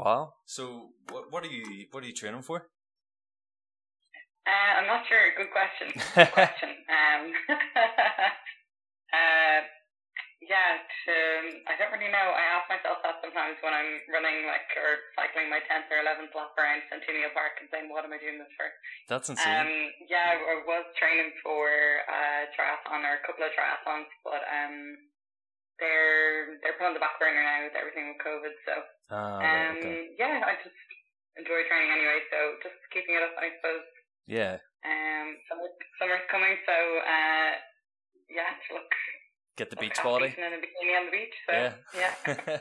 wow! So what what are you what are you training for? Uh, I'm not sure. Good question. Good question. Um, uh, yeah, to, I don't really know. I ask myself that sometimes when I'm running like or cycling my 10th or 11th lap around Centennial Park and saying, what am I doing this for? That's insane. Um, yeah, I was training for a triathlon or a couple of triathlons, but um, they're they're put on the back burner now with everything with COVID. So Ah, um, okay. yeah, I just enjoy training anyway. So just keeping it up, I suppose. Yeah. Um, summer, summer's coming, so uh, yeah, look Get the beach body. in a bikini on the beach. So Yeah. yeah.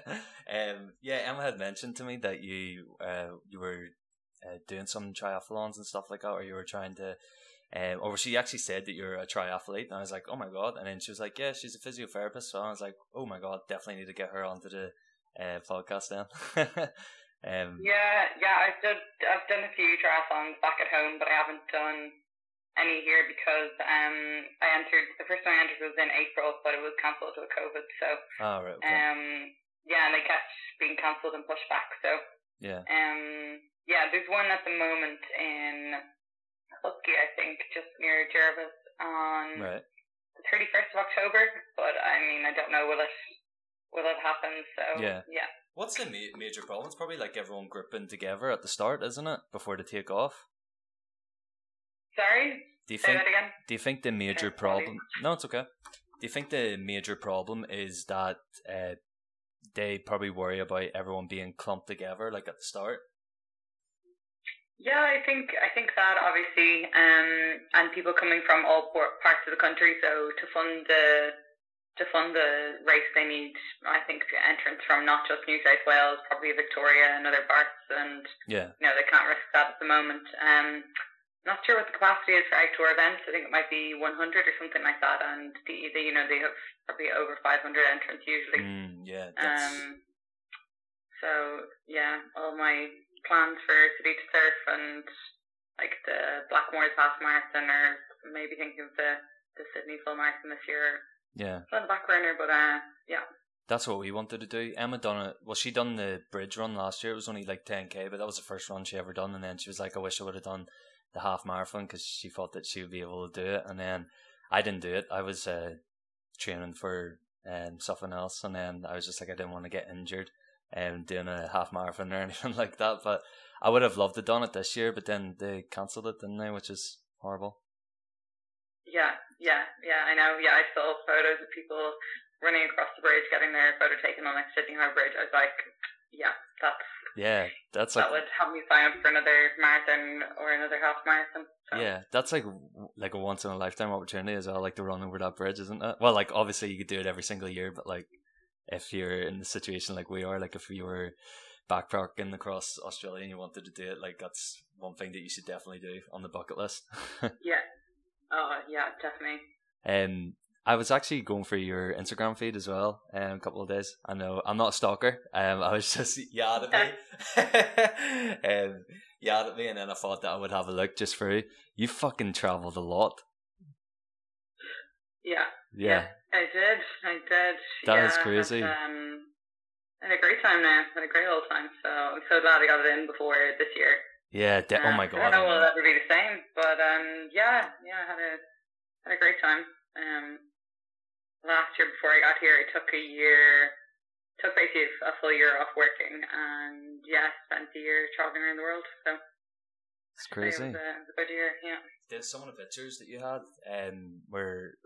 um, yeah, Emma had mentioned to me that you uh, you were uh, doing some triathlons and stuff like that, or you were trying to. Um, or she actually said that you're a triathlete, and I was like, "Oh my god!" And then she was like, "Yeah, she's a physiotherapist." So I was like, "Oh my god, definitely need to get her onto the uh, podcast then." um, Yeah, yeah, I've done I've done a few triathlons back at home, but I haven't done any here because um I entered the first one I entered was in April, but it was cancelled with COVID. So oh right, okay. um yeah, and they kept being cancelled and pushed back. So yeah, um yeah, there's one at the moment in Husky, I think, just near Jervis on right. the thirty first of October. But I mean, I don't know will it will it happen? So Yeah. yeah. What's the ma- major problem? It's probably like everyone gripping together at the start, isn't it? Before the take off. Sorry, Do you say think? that again. Do you think the major Okay, sorry. problem? No, it's okay. Do you think the major problem is that uh, they probably worry about everyone being clumped together, like at the start? Yeah, I think I think that obviously, um, and people coming from all parts of the country. So to fund the to fund the race, they need, I think, entrance from not just New South Wales, probably Victoria and other parts, and Yeah, you know they can't risk that at the moment. Um, not sure what the capacity is for outdoor events. I think it might be 100 or something like that, and the, the you know they have probably over 500 entrants usually. mm, yeah, that's Um, so yeah, all my plans for City to Surf and like the Blackmores Half Marathon or maybe thinking of the, the Sydney Full Marathon this year. yeah. It's on the back burner, but uh, yeah. That's what we wanted to do. Emma done it. Well, she done the bridge run last year. It was only like ten k, but that was the first run she ever done. And then she was like, "I wish I would have done the half marathon because she thought that she would be able to do it." And then I didn't do it. I was uh, training for um, something else, and then I was just like, I didn't want to get injured and doing a half marathon or anything like that. But I would have loved to done it this year, but then they cancelled it, didn't they? Which is horrible. Yeah, yeah, yeah, I know. Yeah, I saw photos of people running across the bridge, getting their photo taken on like Sydney Harbour Bridge. I was like, yeah, that's Yeah, that's like that would help me sign up for another marathon or another half marathon. So. Yeah, that's like like a once in a lifetime opportunity as well, like to run over that bridge, isn't it? Well, like obviously you could do it every single year, but like if you're in the situation like we are, like if you were backpacking across Australia and you wanted to do it, like that's one thing that you should definitely do on the bucket list. Yeah. Oh, yeah, definitely. um, I was actually going through your Instagram feed as well, um, a couple of days. I know I'm not a stalker. Um, I was just yeah at me, um, yeah at me, and then I thought that I would have a look just through. You fucking travelled a lot. Yeah. Yeah. I did. I did. That yeah, is crazy. But, um, I had a great time now. I had a great old time. So I'm so glad I got it in before this year. Yeah, de- oh my I god. don't know I will know. it ever be the same, but um, yeah, yeah, I had a had a great time. Um, last year before I got here, I took a year, took basically a full year off working, and yeah, spent the year traveling around the world. So It's it crazy. was, a, it was a good year. Yeah. There's some of the pictures that you had um were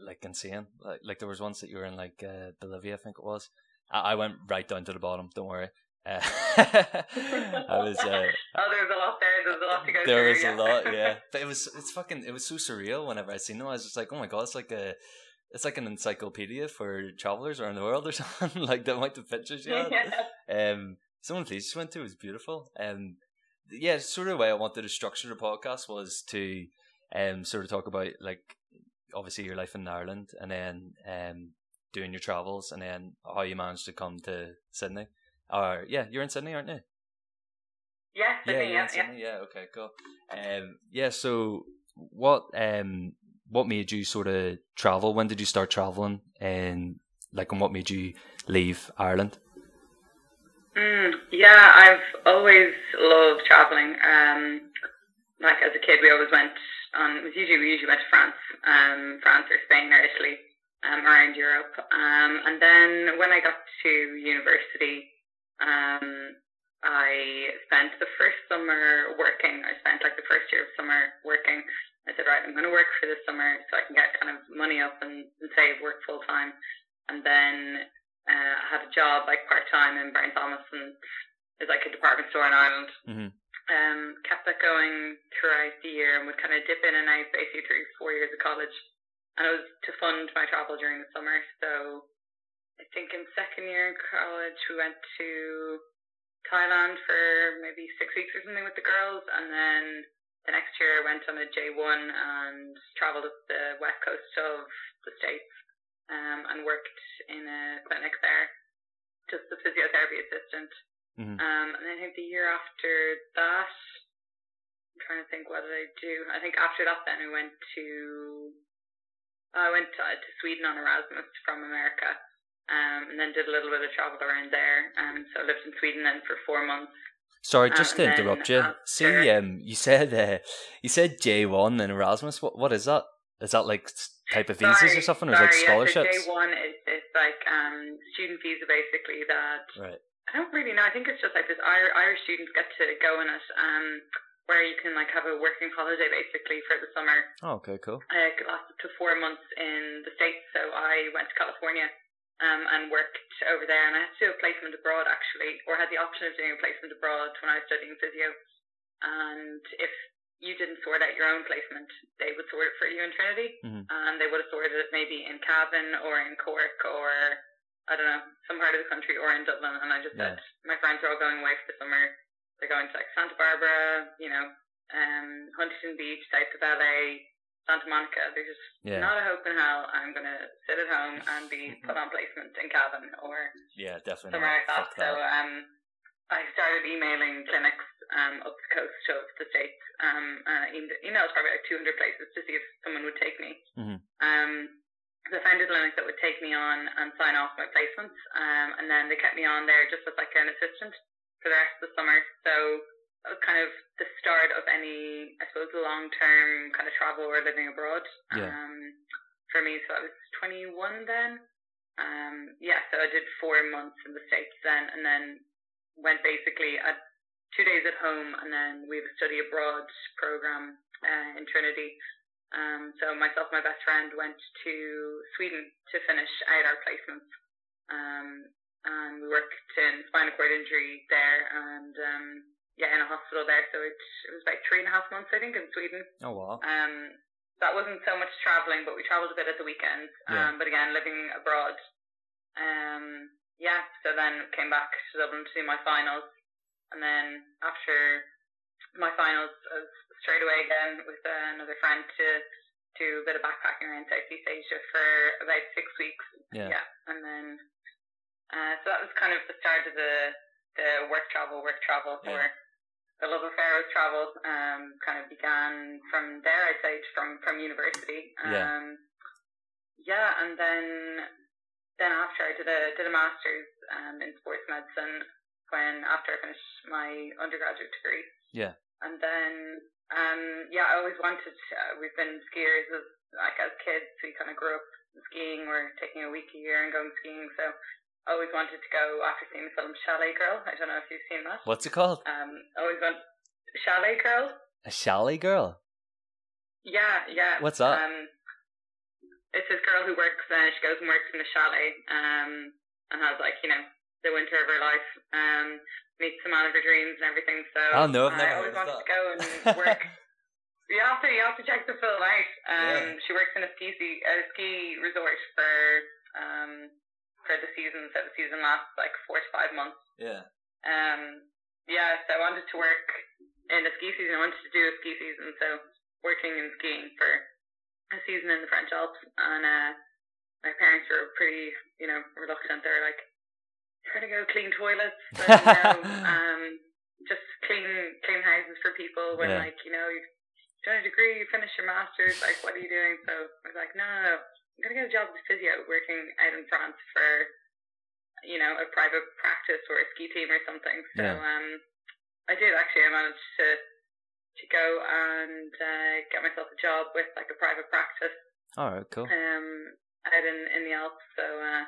like insane. Like like there was ones that you were in like uh, Bolivia, I think it was. I, I went right down to the bottom. Don't worry. Uh, I was. Uh, Oh, there's a lot there. There's a lot to go there was yeah. a lot, yeah. But it was it's fucking it was so surreal whenever I seen them. I was just like, oh my god, it's like a it's like an encyclopedia for travelers around the world or something. like the amount of pictures you had. yeah. Um, some of the places went to was beautiful. Um, yeah, sort of the way I wanted to structure the podcast was to um sort of talk about like obviously your life in Ireland and then um doing your travels and then how you managed to come to Sydney. Or yeah, you're in Sydney, aren't you? Yeah, yeah, Sydney, yeah, yeah. Sydney. Yeah, okay, cool. Um, yeah. So, what um, what made you sort of travel? When did you start traveling? And like, and what made you leave Ireland? Mm, yeah, I've always loved traveling. Um, like as a kid, we always went on. It was usually we usually went to France, um, France or Spain or Italy, um, around Europe. Um, and then when I got to university, um, I spent the first summer working. I spent like the first year of summer working. I said, right, I'm going to work for this summer so I can get kind of money up and, and save, work full time. And then uh, I had a job like part time in Brown Thomas and it's like a department store in Ireland. Mm-hmm. Um, kept that going throughout the year and would kind of dip in and out basically through four years of college. And it was to fund my travel during the summer. So I think in second year in college we went to Thailand for maybe six weeks or something with the girls and then the next year I went on a J1 and travelled up the west coast of the States um, and worked in a clinic there, just a physiotherapy assistant. Mm-hmm. Um, and then I think the year after that, I'm trying to think what did I do. I think after that, then I went to I went to, to Sweden on Erasmus from America, um, and then did a little bit of travel around there. Um, so I lived in Sweden then for four months. Sorry, Um, just to interrupt you. after- See, um, you said uh, you said J one and Erasmus. What what is that? Is that like type of visas or something, or is like sorry, scholarships? Yeah, so J1 is, is like um, student visa basically that Right. I don't really know. I think it's just like this Irish, Irish students get to go in it, um, where you can like have a working holiday basically for the summer. Oh, okay, cool. Uh, it lasts up to four months in the States. So I went to California um, and worked over there, and I had to do a placement abroad actually, or had the option of doing a placement abroad when I was studying physio. And if you didn't sort out your own placement, they would sort it for you in Trinity, Mhm. and they would have sorted it maybe in Cavan or in Cork or I don't know some part of the country or in Dublin. And I just Yeah. said my friends are all going away for the summer. They're going to like Santa Barbara, you know, um, Huntington Beach, South of LA, Santa Monica. There's just Yeah. not a hope in hell I'm gonna sit at home and be put on placement in Cavan or Yeah, definitely. somewhere like that. So um, I started emailing clinics um, up the coast of the states. Um, uh, em- emailed probably like 200 places to see if someone would take me. Mhm. Um, so I found a clinic that would take me on and sign off my placements, um, and then they kept me on there just as like an assistant for the rest of the summer. So that was kind of the start of any, I suppose, long term kind of travel or living abroad. Yeah. Um, for me, so I was 21 then. Um, yeah, so I did four months in the States then, and then went basically at two days at home, and then we have a study abroad program uh, in Trinity. Um, so myself and my best friend went to Sweden to finish out our placements. Um, and we worked in spinal cord injury there, and um, yeah, in a hospital there. So it, it was about three and a half months, I think, in Sweden. Oh wow. Um, that wasn't so much traveling, but we traveled a bit at the weekends. Yeah. Um, but again, living abroad. Um, yeah. So then came back to Dublin to do my finals, and then after my finals, I was straight away again with uh, another friend to do a bit of backpacking around Southeast Asia for about six weeks. Yeah. and then uh, so that was kind of the start of the the work travel, work travel Yeah. for the love affair with travel. Um, kind of began from there, I'd say, from from university. Yeah. Um, yeah, and then then after I did a did a master's um, in sports medicine when after I finished my undergraduate degree. Yeah. And then um, yeah, I always wanted. Uh, we've been skiers as like as kids. We kind of grew up skiing. We're taking a week a year and going skiing. So I always wanted to go after seeing the film Chalet Girl. I don't know if you've seen that. What's it called? Um, always want Chalet Girl. A chalet girl. Yeah, yeah. What's that? Um, it's this girl who works. Uh, she goes and works in a chalet. Um, and has like you know the winter of her life. Um, meets the man of her dreams and everything. So Oh, no, I've I never always heard of wanted that. to go and work. You have to, you have to check the film out. Yeah. Um, she works in a ski, a ski resort for um for the season. So the season lasts like four to five months. Yeah. Um, yeah, so I wanted to work in the ski season. I wanted to do a ski season, so working and skiing for a season in the French Alps. And uh, my parents were pretty, you know, reluctant. They were like, "You're gonna go clean toilets, and, you know, um, just clean clean houses for people when, Yeah. like, you know, you've done a degree, you finished your masters. Like, what are you doing?" So I was like, "No, no, no. I'm gonna get a job as a physio working out in France for you know a private practice or a ski team or something. So Yeah. um, I did actually. I managed to to go and uh, get myself a job with like a private practice All right, cool. um out in in the Alps. So uh,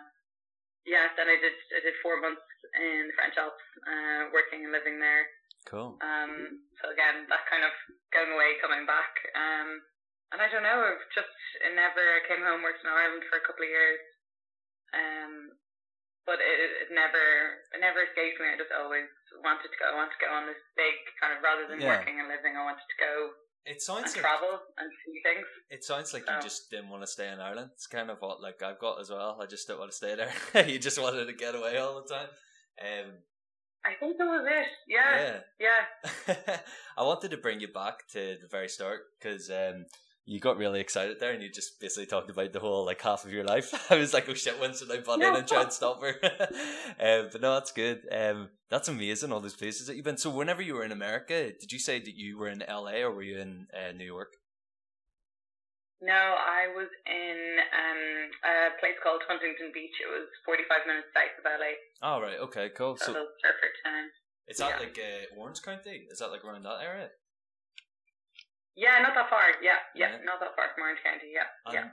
yeah, then I did I did four months in the French Alps, uh, working and living there. Cool. Um, so again, that kind of going away, coming back. Um, and I don't know, I've just never I came home, worked in Ireland for a couple of years. Um, but it, it never it never escaped me. I just always wanted to go. I wanted to go on this big kind of rather than Yeah. working and living. I wanted to go It and sounds like travel and see things. it sounds like you just didn't want to stay in Ireland. It's kind of what like I've got as well. I just don't want to stay there. you just wanted to get away all the time. Um, I think that was it. Yeah, yeah. yeah. I wanted to bring you back to the very start because um, you got really excited there and you just basically talked about the whole like half of your life. I was like, oh shit, when should I butt in and try and stop her? um, but no, that's good. Um, that's amazing, all those places that you've been. So, whenever you were in America, did you say that you were in LA or were you in uh, New York? No, I was in um, a place called Huntington Beach. It was 45 minutes south of LA. Oh, right, okay, cool. So, So, surfer town. is that yeah. like uh, Orange County? Is that like around that area? Yeah, not that far. Yeah, yeah, Yeah. not that far from Orange County. Yeah, yeah.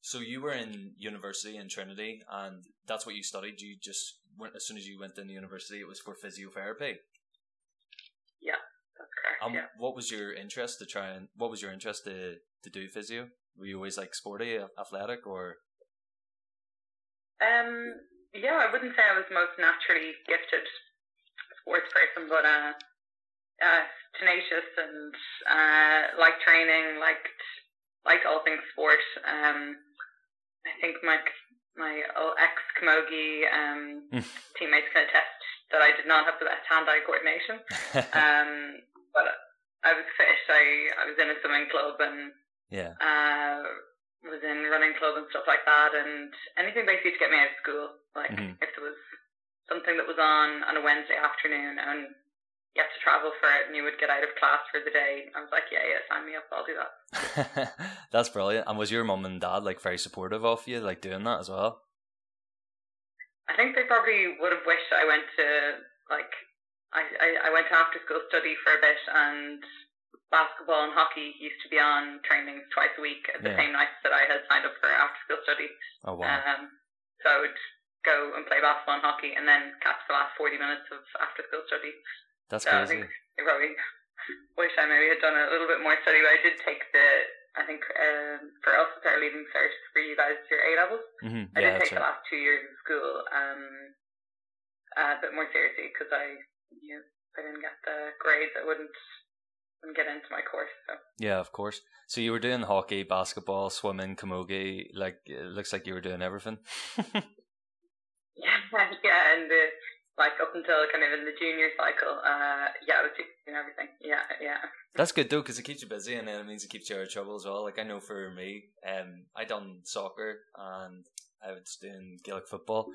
So you were in university in Trinity, and that's what you studied. You just went as soon as you went into university, it was for physiotherapy. That's correct. Um, yeah. what was your interest to try and what was your interest to to do physio? Were you always like sporty, athletic, or Um, yeah, I wouldn't say I was most naturally gifted sports person, but uh, uh, tenacious and uh, liked training, liked liked all things sport. Um, I think my my old ex camogie um, Hmm. teammates can attest that I did not have the best hand-eye coordination. Um, but I was fit. I I was in a swimming club and yeah, uh, was in running club and stuff like that, and anything basically to get me out of school. Like Mhm. if there was something that was on on a Wednesday afternoon and you have to travel for it, and you would get out of class for the day, I was like, yeah, yeah, sign me up, I'll do that. that's brilliant. And was your mum and dad like very supportive of you, like doing that as well? I think they probably would have wished I went to like I, I, I went to after school study for a bit and basketball and hockey used to be on trainings twice a week at the Yeah. same nights that I had signed up for after school study. Oh wow, Um, so I would go and play basketball and hockey and then catch the last 40 minutes of after school study. That's So I crazy. think I probably wish I maybe had done a little bit more study, but I did take the, I think um, for us, it's our leaving cert for you guys, your A levels. hmm I Yeah, did take the last two years of school um, a bit more seriously because I, you know, if I didn't get the grades, I wouldn't, wouldn't get into my course. So. Yeah, of course. So you were doing hockey, basketball, swimming, camogie. Like it looks like you were doing everything. Yeah, yeah, and the, like up until kind of in the junior cycle, uh, yeah, I was doing everything. Yeah, yeah. That's good though, because it keeps you busy, and it means it keeps you out of trouble as well. Like I know for me, um, I done soccer and I was doing Gaelic football,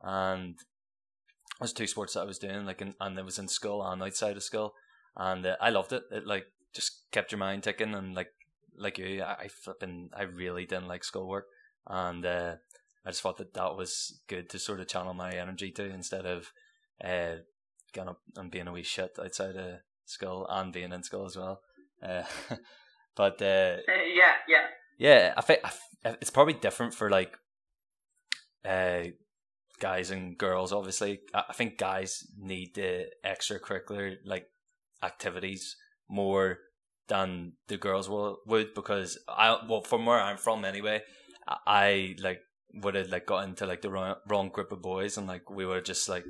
and it was two sports that I was doing. Like, in, and it was in school and outside of school, and uh, I loved it. It like just kept your mind ticking, and like like you, I, I flipping, I really didn't like schoolwork, and uh, I just thought that that was good to sort of channel my energy to instead of uh, going up and being a wee shit outside of school and being in school as well. Uh, but uh, yeah, yeah. yeah, I think it's probably different for like uh, guys and girls. Obviously, I I think guys need the extracurricular like activities more than the girls will would because I well from where I'm from anyway, I, I like would have like got into like the wrong, wrong group of boys and like we were just like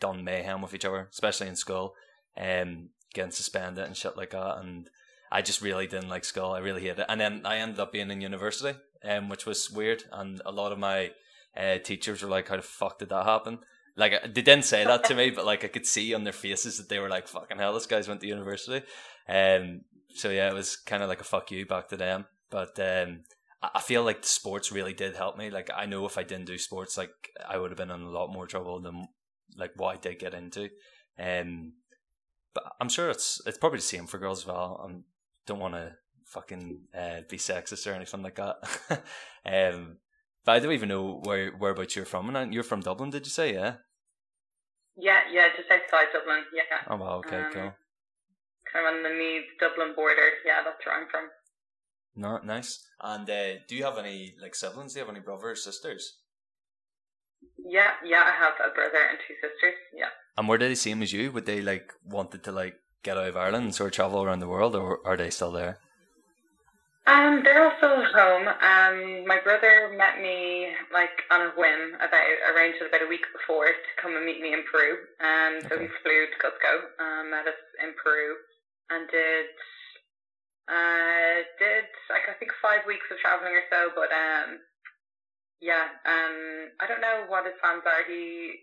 done mayhem with each other, especially in school, um, getting suspended and shit like that. And I just really didn't like school. I really hated it. And then I ended up being in university, um, which was weird. And a lot of my uh, teachers were like, "How the fuck did that happen?" Like they didn't say that to me, but like I could see on their faces that they were like, "Fucking hell, this guy's went to university." Um, so yeah, it was kind of like a fuck you back to them. But um, I feel like sports really did help me. Like I know if I didn't do sports, like I would have been in a lot more trouble than like what I did get into. Um, but I'm sure it's it's probably the same for girls as well. I don't want to fucking uh, be sexist or anything like that. um, but I don't even know where whereabouts you're from. And you're from Dublin, did you say? Yeah. Yeah, yeah, just outside Dublin. Yeah. Oh wow. Okay. Um, cool. Kind of on the Meath Dublin border. Yeah, that's where I'm from. No, nice. And uh, do you have any like siblings? Do you have any brothers, or sisters? Yeah, yeah, I have a brother and two sisters. Yeah. And were they the same as you? Would they like wanted to like get out of Ireland and sort of travel around the world, or are they still there? Um, they're also at home. Um, my brother met me like on a whim about arranged it about a week before to come and meet me in Peru. Um, so Okay. he flew to Cusco, um, met us in Peru, and did uh did like I think five weeks of traveling or so. But um, yeah, um, I don't know what his plans are. He,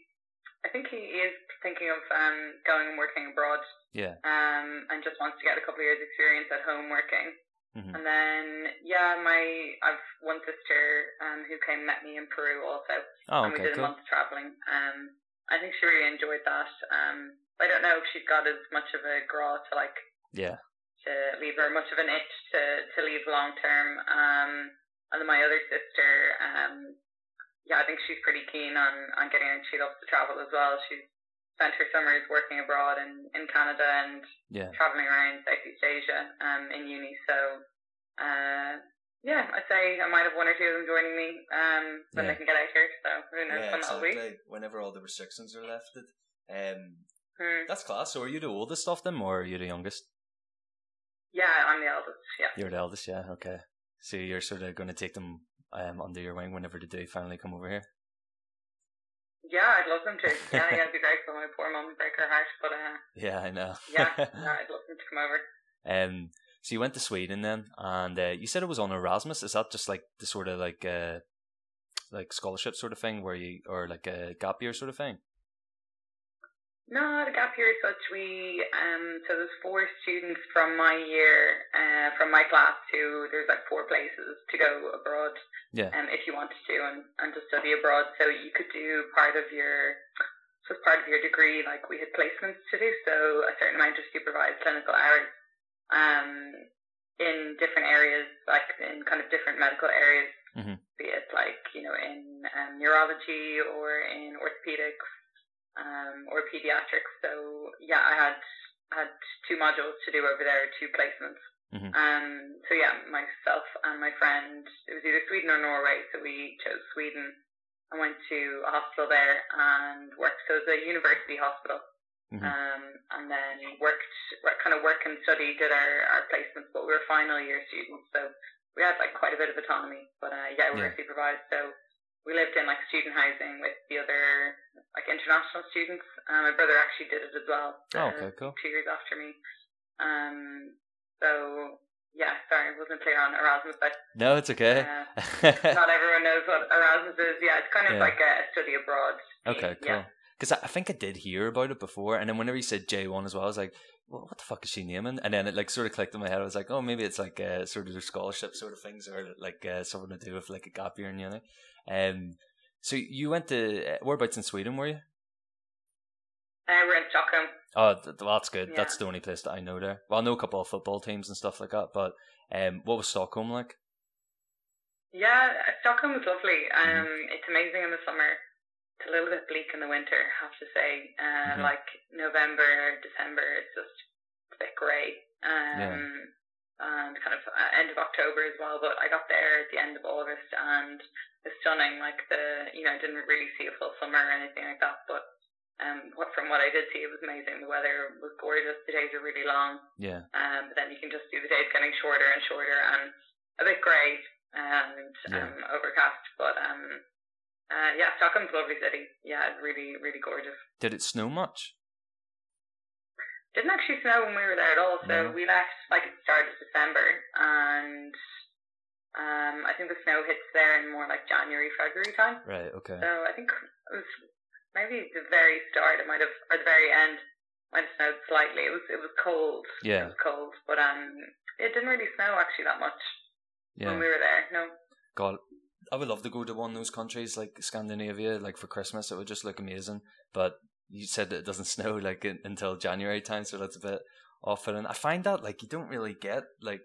I think he is thinking of um going and working abroad. Yeah. Um, and just wants to get a couple of years experience at home working. hmm And then, yeah, my I've one sister um, who came met me in Peru also, Oh, and we okay, did a cool. month traveling. Um, I think she really enjoyed that. Um, I don't know if she's got as much of a grá to like Yeah. To leave her much of an itch to to leave long term. Um, and then my other sister, um, yeah, I think she's pretty keen on on getting out. She loves to travel as well. She's spent her summers working abroad in in Canada and Yeah. traveling around Southeast Asia um, in uni. So, uh, yeah, I'd say I might have one or two of them joining me um, when Yeah. they can get out here. So who knows Yeah, when that'll be. exactly. Whenever all the restrictions are lifted. Um, Hmm. that's class. So are you the oldest of them, or are you the youngest? Yeah, I'm the eldest. Yeah. You're the eldest, yeah. Okay. So you're sort of going to take them um, under your wing whenever they do finally come over here. Yeah, I'd love them to. Yeah, yeah, it'd be great for my poor mum to break her heart. But uh, Yeah, I know. yeah, no, I'd love them to come over. um. So you went to Sweden then, and uh, you said it was on Erasmus. Is that just like the sort of like uh, like scholarship sort of thing, where you or like a gap year sort of thing? No, the gap year as such, we, um, so there's four students from my year, uh, from my class who, there's like four places to go abroad, Yeah. um, if you wanted to, and, and to study abroad. So you could do part of your, so part of your degree, like we had placements to do, so a certain amount of supervised clinical hours, um, in different areas, like in kind of different medical areas, Mhm. be it like, you know, in um, neurology or in orthopedics, um, or pediatrics. So yeah, I had had two modules to do over there, two placements. Mhm. Um, so yeah, myself and my friend, it was either Sweden or Norway, so we chose Sweden. I went to a hospital there and worked. So it was a university hospital, Mhm. um, and then worked, work- kind of work and study, did our, our placements, but we were final year students, so we had like quite a bit of autonomy. But uh, yeah, we Yeah. were supervised, so we lived in like student housing with the other like international students. Uh, my brother actually did it as well. Oh, okay, cool. Two years after me. Um, so yeah, sorry, I wasn't clear on Erasmus, but No, it's okay. uh, not everyone knows what Erasmus is. Yeah, it's kind of Yeah. like a study abroad. Okay, cool. Because I, I think I did hear about it before, and then whenever you said J one as well, I was like, well, "What the fuck is she naming?" And then it like sort of clicked in my head. I was like, "Oh, maybe it's like uh, sort of their scholarship sort of things, or like uh, something to do with like a gap year in uni." Um, so you went to uh, whereabouts in Sweden? Were you? Uh, we're in Stockholm. Oh, th- that's good. Yeah. That's the only place that I know there. Well, I know a couple of football teams and stuff like that, but um, what was Stockholm like? Yeah, Stockholm is lovely. Um, Mm-hmm. it's amazing in the summer. It's a little bit bleak in the winter, I have to say. Uh, Mhm. Like November, December, it's just a bit grey. Um, Yeah. And kind of uh, end of October as well. But I got there at the end of August, and it's stunning. Like the, you know, I didn't really see a full summer or anything like that. But um, what from what I did see, it was amazing. The weather was gorgeous. The days are really long. Yeah, Um, but then you can just see the days getting shorter and shorter and a bit grey and Yeah. um, overcast. But um, uh, yeah, Stockholm's a lovely city. Yeah, it's really, really gorgeous. did it snow much? Didn't actually snow when we were there at all. So No. we left like at the start of December, and um, I think the snow hits there in more like January, February time. Right. Okay. So I think it was maybe the very start. It might have, or the very end, might have snowed slightly. It was it was cold. Yeah. It was cold, but um, it didn't really snow actually that much Yeah. when we were there. No. God, I would love to go to one of those countries like Scandinavia, like for Christmas. It would just look amazing. But you said that it doesn't snow like in, until January time, so that's a bit off. And I find that like you don't really get like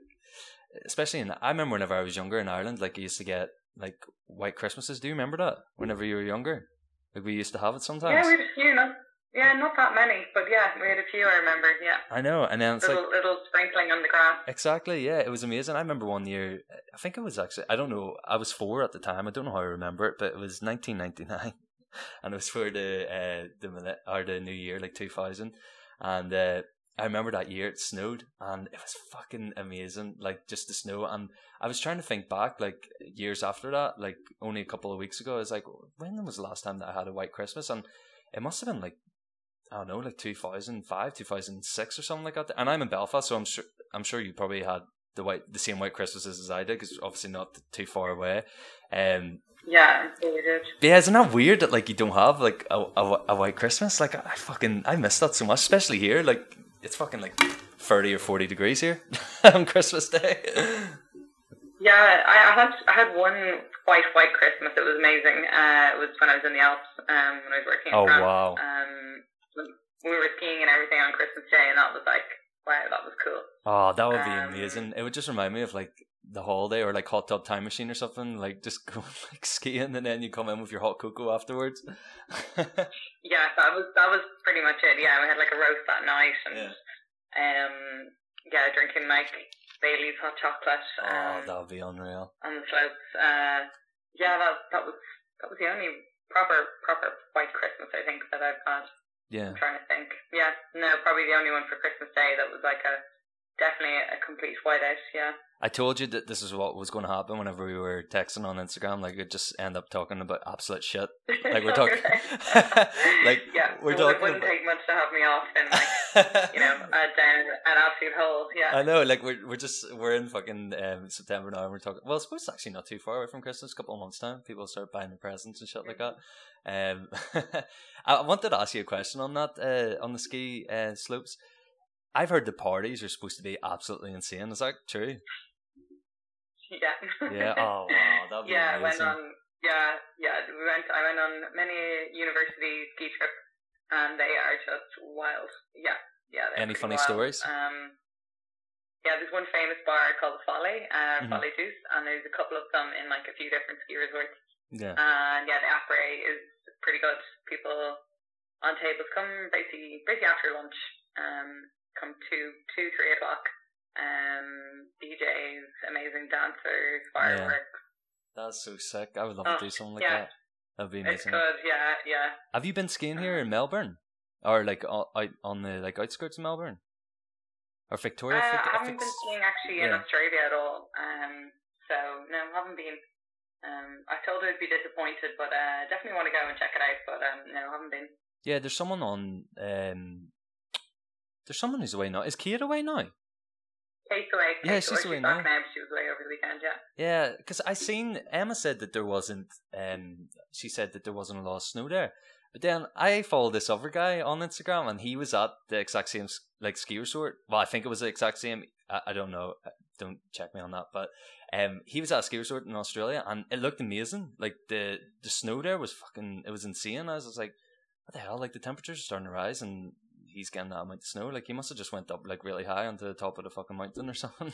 especially in I remember whenever I was younger in Ireland, like I used to get like white Christmases. Do you remember that? Whenever you were younger, like we used to have it sometimes. Yeah, we few. No, yeah, not that many, but yeah, we had a few. I remember. Yeah. I know, and then it's little, like little sprinkling on the grass. exactly, yeah, it was amazing. I remember one year. I think it was actually I don't know. I was four at the time. I don't know how I remember it, but it was 1999, and it was for the uh the or the New Year, like 2000, and. uh I remember that year it snowed and it was fucking amazing, like just the snow. And I was trying to think back, like years after that, like only a couple of weeks ago. I was like, when was the last time that I had a white Christmas? And it must have been like I don't know, like two thousand five, two thousand six, or something like that. And I'm in Belfast, so I'm sure I'm sure you probably had the white the same white Christmases as I did, because obviously not too far away. Um, Yeah, so we did. but yeah, isn't that weird that like you don't have like a, a, a white Christmas? Like I fucking I miss that so much, especially here. Like it's fucking like thirty or forty degrees here on Christmas Day. Yeah, I, I had I had one white white Christmas. It was amazing. Uh, it was when I was in the Alps. Um, when I was working in Oh, France. wow. Um, we were skiing and everything on Christmas Day, and that was like, wow, that was cool. Oh, that would be Um, amazing. It would just remind me of like the holiday or like hot tub time machine or something. Like just go like skiing and then you come in with your hot cocoa afterwards. Yeah, that was that was pretty much it. Yeah, we had like a roast that night, and Yeah. um, yeah, drinking like Baileys hot chocolate oh, um, that would be unreal. on the slopes. Uh, yeah, that that was that was the only proper proper white Christmas I think that I've had. Yeah. I'm trying to think. Yeah, no, probably the only one for Christmas Day that was like a definitely a complete whiteout. Yeah. I told you that this is what was going to happen whenever we were texting on Instagram. Like, we'd just end up talking about absolute shit. Like, we're talking. like, yeah, we're it talking It wouldn't about. take much to have me off and like you know uh, down an absolute hole. Yeah. I know, like we're we're just we're in fucking um, September now, and we're talking. Well, I suppose it's actually not too far away from Christmas. A couple of months time, people start buying their presents and shit like that. Um, I wanted to ask you a question on that uh, on the ski uh, slopes. I've heard the parties are supposed to be absolutely insane. Is that true? Yeah. Yeah. Oh wow, that'd be yeah, I went on. Yeah, yeah. We went. I went on many university ski trips, and they are just wild. Yeah, yeah. Any funny wild. stories? Um, yeah, there's one famous bar called the Folie, uh, Mhm. Folie Douce, and there's a couple of them in like a few different ski resorts. Yeah. And yeah, the apres is pretty good. People on tables come basically basically after lunch. Um, come two, two, three o'clock. Um, DJs, amazing dancers, fireworks. That's so sick. I would love Oh, to do something like yeah. that. That'd be It's amazing. good, yeah, yeah. Have you been skiing here in Melbourne, or like out on the like outskirts of Melbourne, or Victoria? Uh, I I I haven't been skiing actually in yeah. Australia at all. Um, so no, haven't been. Um, I told her I'd be disappointed, but uh, definitely want to go and check it out. But um, no, haven't been. Yeah, there's someone on. Um, there's someone who's away now. Is Kate away now? Kate's away. Yeah, she's away. away back now. now. but She was away over the weekend. Yeah. Yeah, because I seen Emma said that there wasn't. Um, she said that there wasn't a lot of snow there. But then I followed this other guy on Instagram, and he was at the exact same like ski resort. Well, I think it was the exact same. I, I don't know. Uh, Don't check me on that. But um, he was at a ski resort in Australia, and it looked amazing. Like the the snow there was fucking. It was insane. I was just like, what the hell? Like the temperatures are starting to rise, and he's getting that amount of snow. Like he must have just went up like really high onto the top of the fucking mountain or something.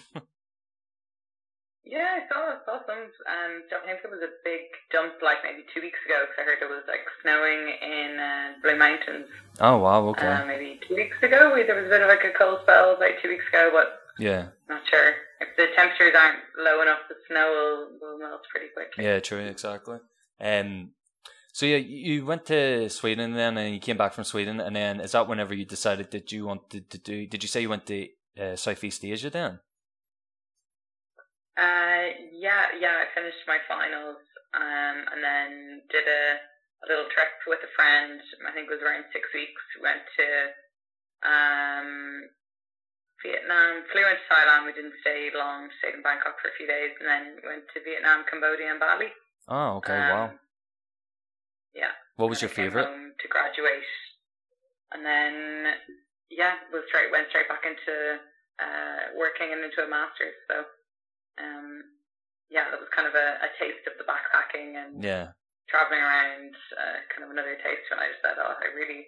Yeah, I saw, saw some. Um, I think it was a big jump, like maybe two weeks ago because I heard it was like snowing in uh, Blue Mountains. oh wow. Okay. Uh, maybe two weeks ago. There was a bit of like a cold spell like two weeks ago, but yeah. not sure if the temperatures aren't low enough. The snow will, will melt pretty quick. Yeah, true, exactly. Um, so yeah, you went to Sweden then, and you came back from Sweden, and then is that whenever you decided that you wanted to do? Did you say you went to uh, Southeast Asia then? Uh, yeah, yeah. I finished my finals, um, and then did a, a little trip with a friend. I think it was around six weeks. Went to um, Vietnam, flew into Thailand. We didn't stay long. Stayed in Bangkok for a few days, and then went to Vietnam, Cambodia, and Bali. Oh, okay, Um, wow. Yeah. What was your favorite? to graduate, and then yeah, was straight went straight back into uh, working and into a master's. So um, yeah, that was kind of a, a taste of the backpacking and Yeah, traveling around. Uh, kind of another taste when I just said, oh, I really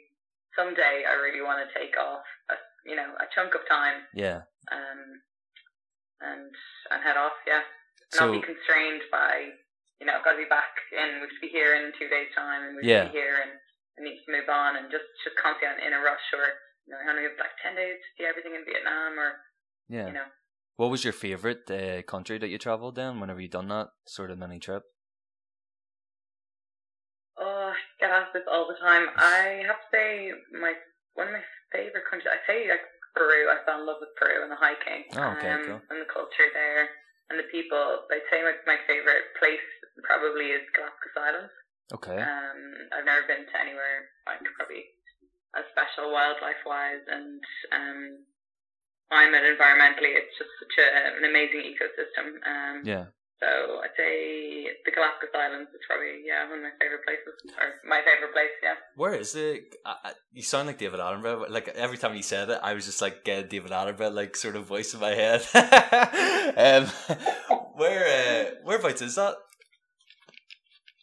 someday I really want to take off a you know a chunk of time yeah, um, and and head off. Yeah, So not be constrained by you know I've got to be back in. We have to be here in two days' time, and we have Yeah. to be here and we need to move on, and just just constantly in a rush or you know I only have like ten days to see everything in Vietnam or yeah. you know. What was your favorite uh, country that you traveled in? Whenever you done that sort of mini trip? Oh, I get asked this all the time. I have to say, my one of my favorite countries. I say like Peru. I fell in love with Peru and the hiking, Oh, okay, um, cool. and the culture there and the people. I'd say my my favorite place probably is Galapagos Islands. Okay. Um, I've never been to anywhere like probably as special wildlife wise and um, climate environmentally. It's just such a, an amazing ecosystem. Um, yeah. so I'd say the Galapagos Islands is probably yeah one of my favorite places, or my favorite place. Yeah. Where is it? I, you sound like David Attenborough. but, Like every time you said it, I was just like get David Attenborough like sort of voice in my head. um, where uh, whereabouts is that?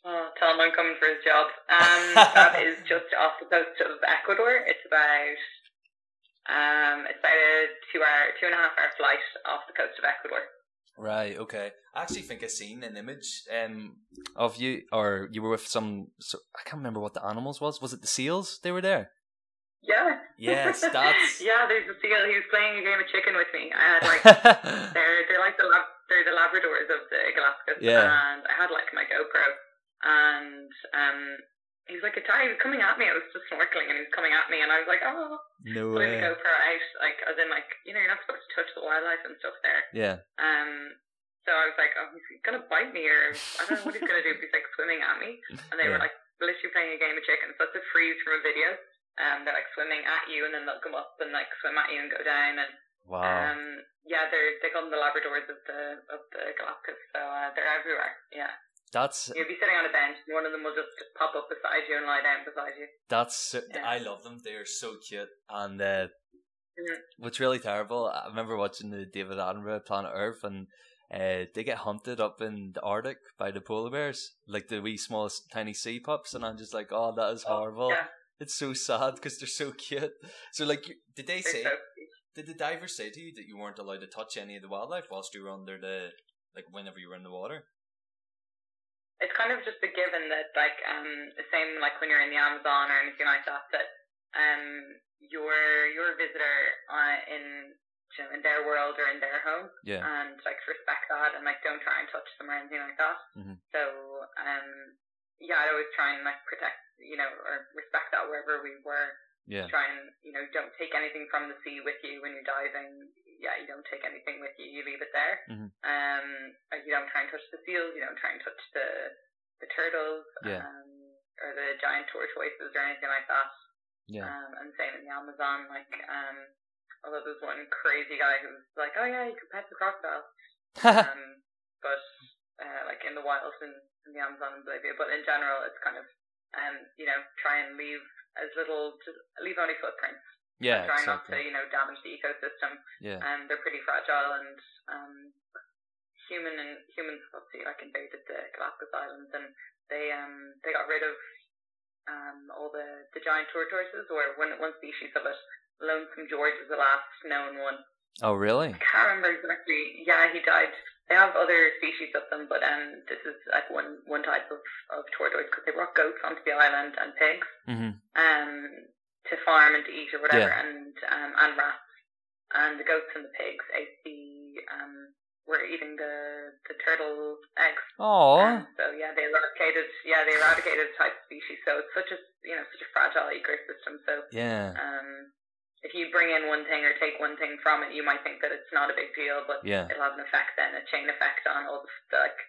Oh, tell him I'm coming for his job. Um, that is just off the coast of Ecuador. It's about um, it's about a two hour, two and a half hour flight off the coast of Ecuador. Right. Okay. I actually think I've seen an image um of you, or you were with some. So, I can't remember what the animals was. Was it the seals? They were there. Yeah. Yes, that's- yeah. There's a seal. He was playing a game of chicken with me. I had like they're they're like the lab, they're the Labradors of the Galapagos. Yeah. And I had like my GoPro, and um, he was like a guy. He was coming at me. I was just snorkeling, and he was coming at me, and I was like, oh, no way. the GoPro out, like as in like you know you're not supposed to touch the wildlife and stuff there. Yeah. Um, so I was like, oh, he's gonna bite me, or I don't know what he's gonna do. If he's like swimming at me, and they were like literally playing a game of chicken. So it's a freeze from a video. Um, they're like swimming at you, and then they'll come up and like swim at you and go down, and Wow. um, yeah, they're they call them the Labradors of the of the Galapagos. So uh, they're everywhere. Yeah, that's you'll be sitting on a bench, and one of them will just, just pop up beside you and lie down beside you. That's so- Yeah. I love them. They're so cute, and uh, Mhm. what's really terrible. I remember watching the David Attenborough Planet Earth, and uh, they get hunted up in the Arctic by the polar bears, like the wee small tiny sea pups, and I'm just like, oh, that is horrible. yeah. It's so sad because they're so cute. So, like, did they say? so Did the divers say to you that you weren't allowed to touch any of the wildlife whilst you were under the, like, whenever you were in the water? It's kind of just a given that like um the same like when you're in the Amazon or anything like that that um you're you're a visitor uh, in you know, in their world or in their home Yeah. and like respect that and like don't try and touch them or anything like that. Mhm. So um yeah, I'd always try and like protect you know or respect that wherever we were. Yeah. Try and you know don't take anything from the sea with you when you're diving. Yeah, you don't take anything with you. You leave it there. Mhm. Um, like you don't try and touch the seals. You don't try and touch the the turtles. Yeah. Um, or the giant tortoises or anything like that. Yeah. Um, and same in the Amazon. Like um, although there's one crazy guy who's like, oh yeah, you can pet the crocodile. um, but uh, like in the wild in, in the Amazon and Bolivia. But in general, it's kind of um, you know, try and leave as little, just leave only footprints. Yeah. try not to you know damage the ecosystem. Yeah. And they're pretty fragile and um, human and humans obviously like invaded the Galapagos Islands and they um they got rid of um all the the giant tortoises or one one species of it. Lonesome George was the last known one. Oh, really? I can't remember exactly. Yeah, he died. They have other species of them, but um, this is like one one type of of tortoise because they brought goats onto the island and pigs Mm-hmm. um to farm and to eat or whatever, Yeah. and um and rats. And the goats and the pigs ate the um were eating the the turtle eggs. Oh. So yeah, they eradicated. Yeah, they eradicated type species. So it's such a you know such a fragile ecosystem. So Yeah. um, if you bring in one thing or take one thing from it, you might think that it's not a big deal, but Yeah. it'll have an effect then, a chain effect on all the, the like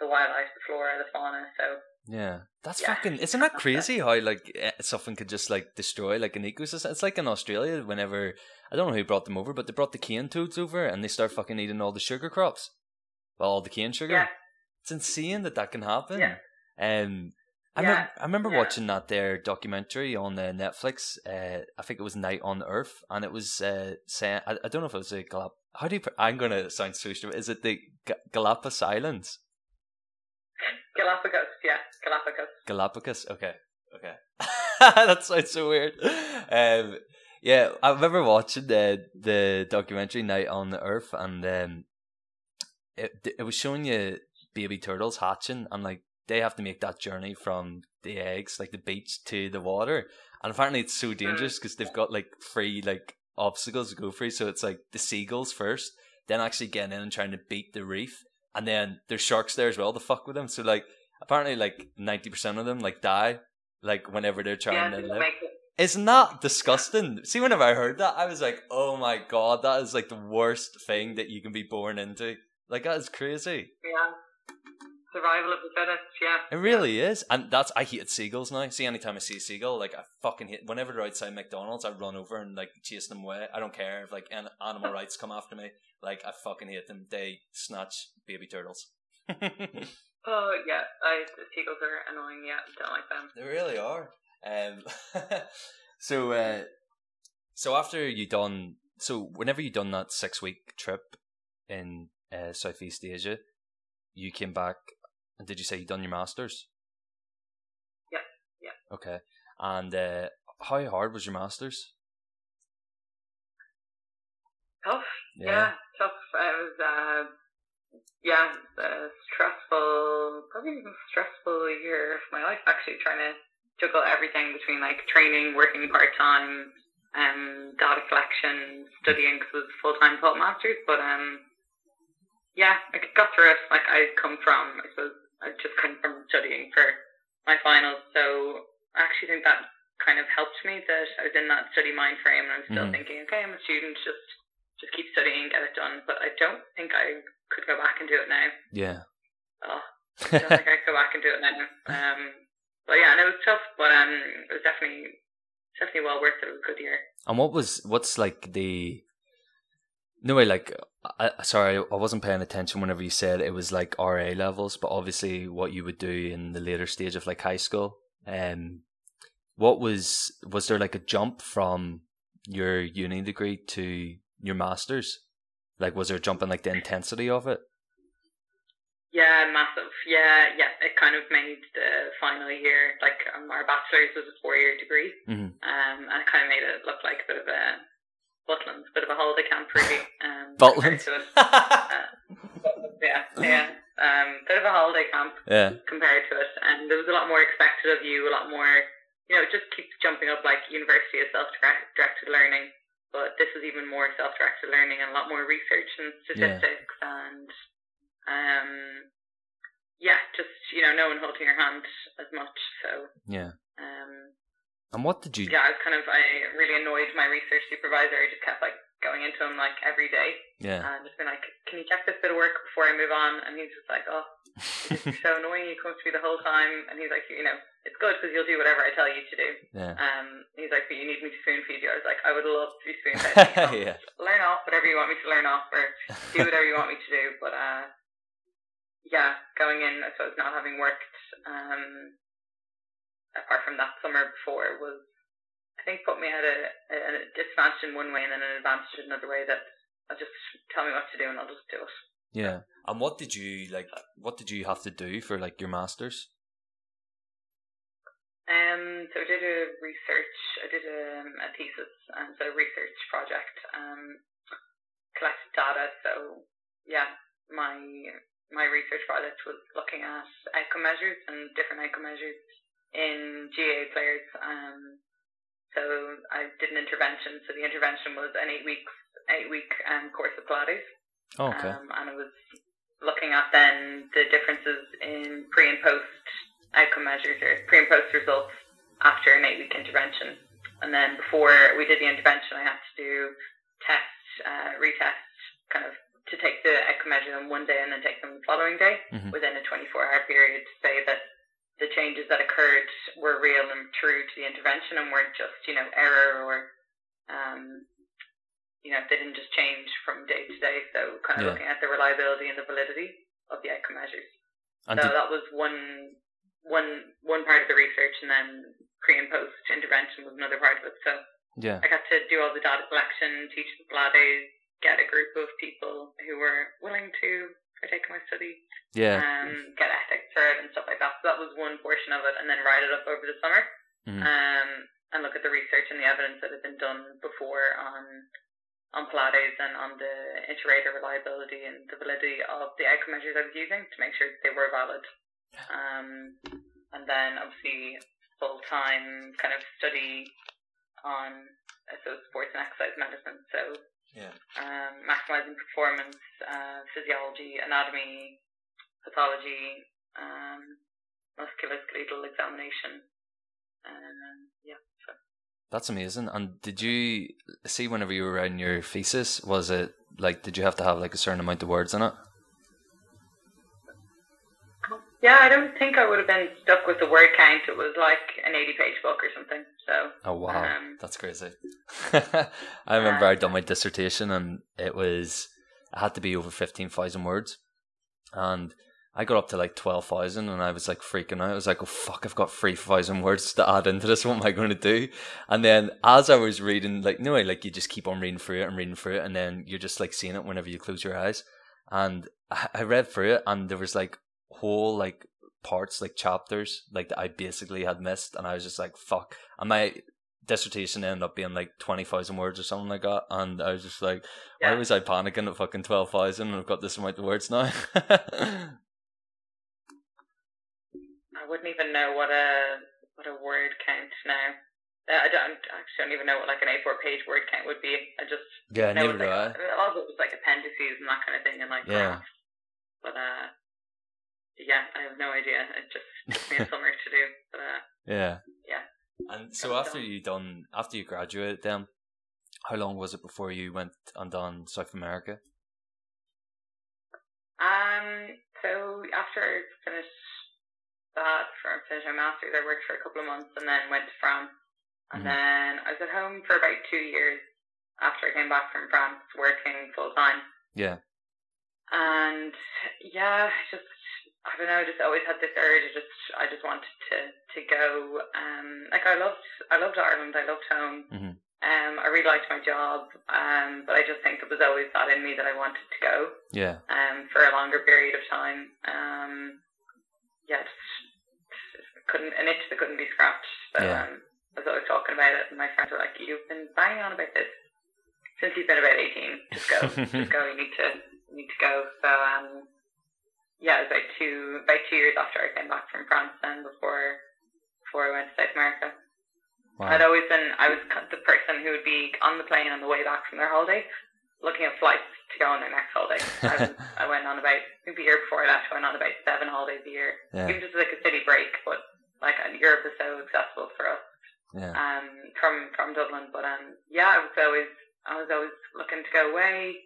the wildlife, the flora, the fauna. So Yeah, that's Yeah. fucking. Isn't that crazy how like eh, something could just like destroy like an ecosystem? It's like in Australia whenever I don't know who brought them over, but they brought the cane toads over and they start fucking eating all the sugar crops. Well, all the cane sugar. yeah, It's insane that that can happen. Yeah. Um, I, Yeah, remember, I remember yeah. watching that there documentary on uh, Netflix. Uh, I think it was Night on Earth, and it was uh, saying I, I don't know if it was a Galap. How do you? pr- I'm gonna sound so stupid. Is it the Ga- Galapagos Islands? Galapagos. Yeah, Galapagos. Galapagos. Okay, okay. that sounds so weird. Um, yeah, I remember watching the the documentary Night on the Earth, and um, it it was showing you baby turtles hatching, and like they have to make that journey from the eggs, like the beach, to the water, and apparently it's so dangerous because they've got like free like obstacles to go through. So it's like the seagulls first, then actually getting in and trying to beat the reef, and then there's sharks there as well to fuck with them. So like apparently like ninety percent of them like die like whenever they're trying Yeah, to live. make it- Isn't that disgusting? See, whenever I heard that, I was like, "Oh my god, that is like the worst thing that you can be born into." Like that is crazy. yeah. Survival of the fittest. Yeah. It really is, and that's I hate seagulls now. See, anytime I see a seagull, like I fucking hate. Whenever they're outside McDonald's, I run over and like chase them away. I don't care if like an animal rights come after me. Like I fucking hate them. They snatch baby turtles. Oh yeah. I the seagulls are annoying. Yeah, don't like them. They really are. Um, so, uh, so after you done, so whenever you done that six week trip in uh, Southeast Asia, you came back, and did you say you done your masters? Yeah, yeah. Okay, and uh, how hard was your masters? Tough. Yeah, tough. It was, uh, yeah, uh, stressful, probably the most stressful year of my life, actually, trying to juggle everything between like training, working part time, um, data collection, studying because it was full time taught masters. But, um, yeah, I got through it. Like, I come from, I suppose, I just come from studying for my finals. So I actually think that kind of helped me that I was in that study mind frame and I'm still Mhm. thinking, okay, I'm a student, just just keep studying, get it done. But I don't think I could go back and do it now. Yeah. Oh, I don't think I could go back and do it now. Um, but yeah, and it was tough, but um, it was definitely definitely well worth it. It was a good year. And what was what's like the no way like I, sorry I wasn't paying attention whenever you said it was like RA levels, but obviously what you would do in the later stage of like high school. Um, what was was there like a jump from your uni degree to your masters? Like was there a jump in like the intensity of it? Yeah, massive. Yeah, yeah. It kind of made the final year like um, our bachelor's was a four year degree, Mhm. um, and it kind of made it look like a bit of a Butlins, bit of a holiday camp, really. Um, Butlins. to it. Uh, yeah, yeah. Um, bit of a holiday camp. yeah. compared to it, and there was a lot more expected of you, a lot more, you know, it just keeps jumping up like university is self-directed learning, but this is even more self-directed learning and a lot more research and statistics and, um, yeah, just, you know, no one holding your hand as much, so, Yeah. um, And what did you yeah, I was kind of, I really annoyed my research supervisor, I just kept like going into him like every day, Yeah. and just been like, can you check this bit of work before I move on? And he's just like, oh, it's so annoying. He comes to me the whole time, and he's like, you know, it's good because you'll do whatever I tell you to do. yeah. Um, he's like, but you need me to spoon feed you. I was like, I would love to be spoon fed. you yeah. Learn off whatever you want me to learn off, or do whatever you want me to do. But uh, yeah, going in, as I suppose not having worked, um, apart from that summer before was, I think, put me at a, a disadvantage in one way and then an advantage in another way. That I'll just tell me what to do and I'll just do it. Yeah. And what did you like what did you have to do for like your masters? Um, so I did a research, I did a, a thesis, and so a research project, um, collected data. So yeah, my my research project was looking at outcome measures and different outcome measures in GAA players. Um, so I did an intervention. So the intervention was an eight weeks eight week um, course of Pilates. Oh, okay. Um, and I was looking at then the differences in pre and post outcome measures or pre and post results after an eight week intervention. And then before we did the intervention, I had to do test, uh, retest, kind of to take the outcome measures on one day and then take them the following day Mhm. within a 24 hour period to say that the changes that occurred were real and true to the intervention and weren't just, you know, error or, um, you know, they didn't just change from day to day. So kind of Yeah. looking at the reliability and the validity of the outcome measures. And so did, that was one, one, one part of the research and then pre and post intervention was another part of it. So yeah. I got to do all the data collection, teach the Pilates, get a group of people who were willing to partake in my study Yeah. um, get ethics for it and stuff like that. So that was one portion of it, and then write it up over the summer Mhm. um, and look at the research and the evidence that had been done before on on Pilates and on the inter-rater reliability and the validity of the outcome measures I was using to make sure that they were valid. Um, and then obviously full time kind of study on so sports and exercise medicine. So Yeah. um, maximizing performance, uh, physiology, anatomy, pathology, um, musculoskeletal examination. Um, yeah. So. That's amazing. And did you see whenever you were writing your thesis, was it like did you have to have like a certain amount of words in it? Yeah, I don't think I would have been stuck with the word count. It was like an 80 page book or something. So, Oh wow, Um, that's crazy. I remember uh, I'd done my dissertation and it was it had to be over fifteen thousand words, and I got up to like twelve thousand, and I was like freaking out. I was like, "Oh fuck, I've got three thousand words to add into this. What am I going to do?" And then as I was reading, like no, like you just keep on reading through it and reading through it, and then you're just like seeing it whenever you close your eyes. And I I read through it, and there was like whole like parts, like chapters, like that I basically had missed, and I was just like, "Fuck." And my dissertation ended up being like twenty thousand words or something like that, and I was just like, "Why was I panicking at fucking twelve thousand? And I've got this amount of words now." I wouldn't even know what a what a word count now. Uh, I don't I actually don't even know what like an A4 page word count would be. I just yeah, know neither it, do I. like, a lot of it was like appendices and that kind of thing and like Yeah. graphs. But uh, yeah, I have no idea. It just took me a summer to do. But uh, Yeah. Yeah. And so I'm after done. you done after you graduated then how long was it before you went and done South America? Um, so after I finished that, for finished my masters, I worked for a couple of months and then went to France. And Mhm. then I was at home for about two years after I came back from France, working full time. Yeah. And yeah, just I don't know, I just always had this urge. I just I just wanted to to go. Um, like I loved I loved Ireland. I loved home. Mhm. Um, I really liked my job. Um, but I just think there was always that in me that I wanted to go Yeah. um, for a longer period of time. Um, yeah, just, just couldn't an itch that couldn't be scratched. So Yeah. um, I was always talking about it, and my friends were like, "You've been banging on about this since you've been about eighteen. Just go, just go. You need to, you need to go." So um, yeah, it was about two about two years after I came back from France, then before before I went to South America. I'd always been, I was the person who would be on the plane on the way back from their holiday, looking at flights to go on their next holiday. I, was, I went on about, maybe the year before I left, went on about seven holidays a year. yeah. Even just like a city break, but like Europe is so accessible for us Yeah. um, from from Dublin. But um, yeah, I was always I was always looking to go away.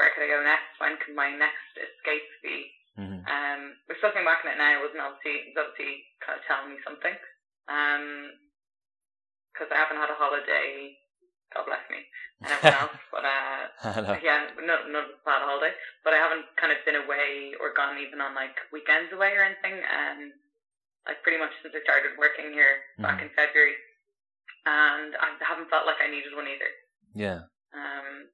Where could I go next? When could my next escape be? Hmm Um, but looking back on it now, it wasn't obviously, it was obviously kind of telling me something. Um, because I haven't had a holiday. God bless me and everyone else, but uh, yeah, no, no, not a holiday. But I haven't kind of been away or gone even on like weekends away or anything. Um, like pretty much since I started working here back in February, and I haven't felt like I needed one either. Yeah. Um,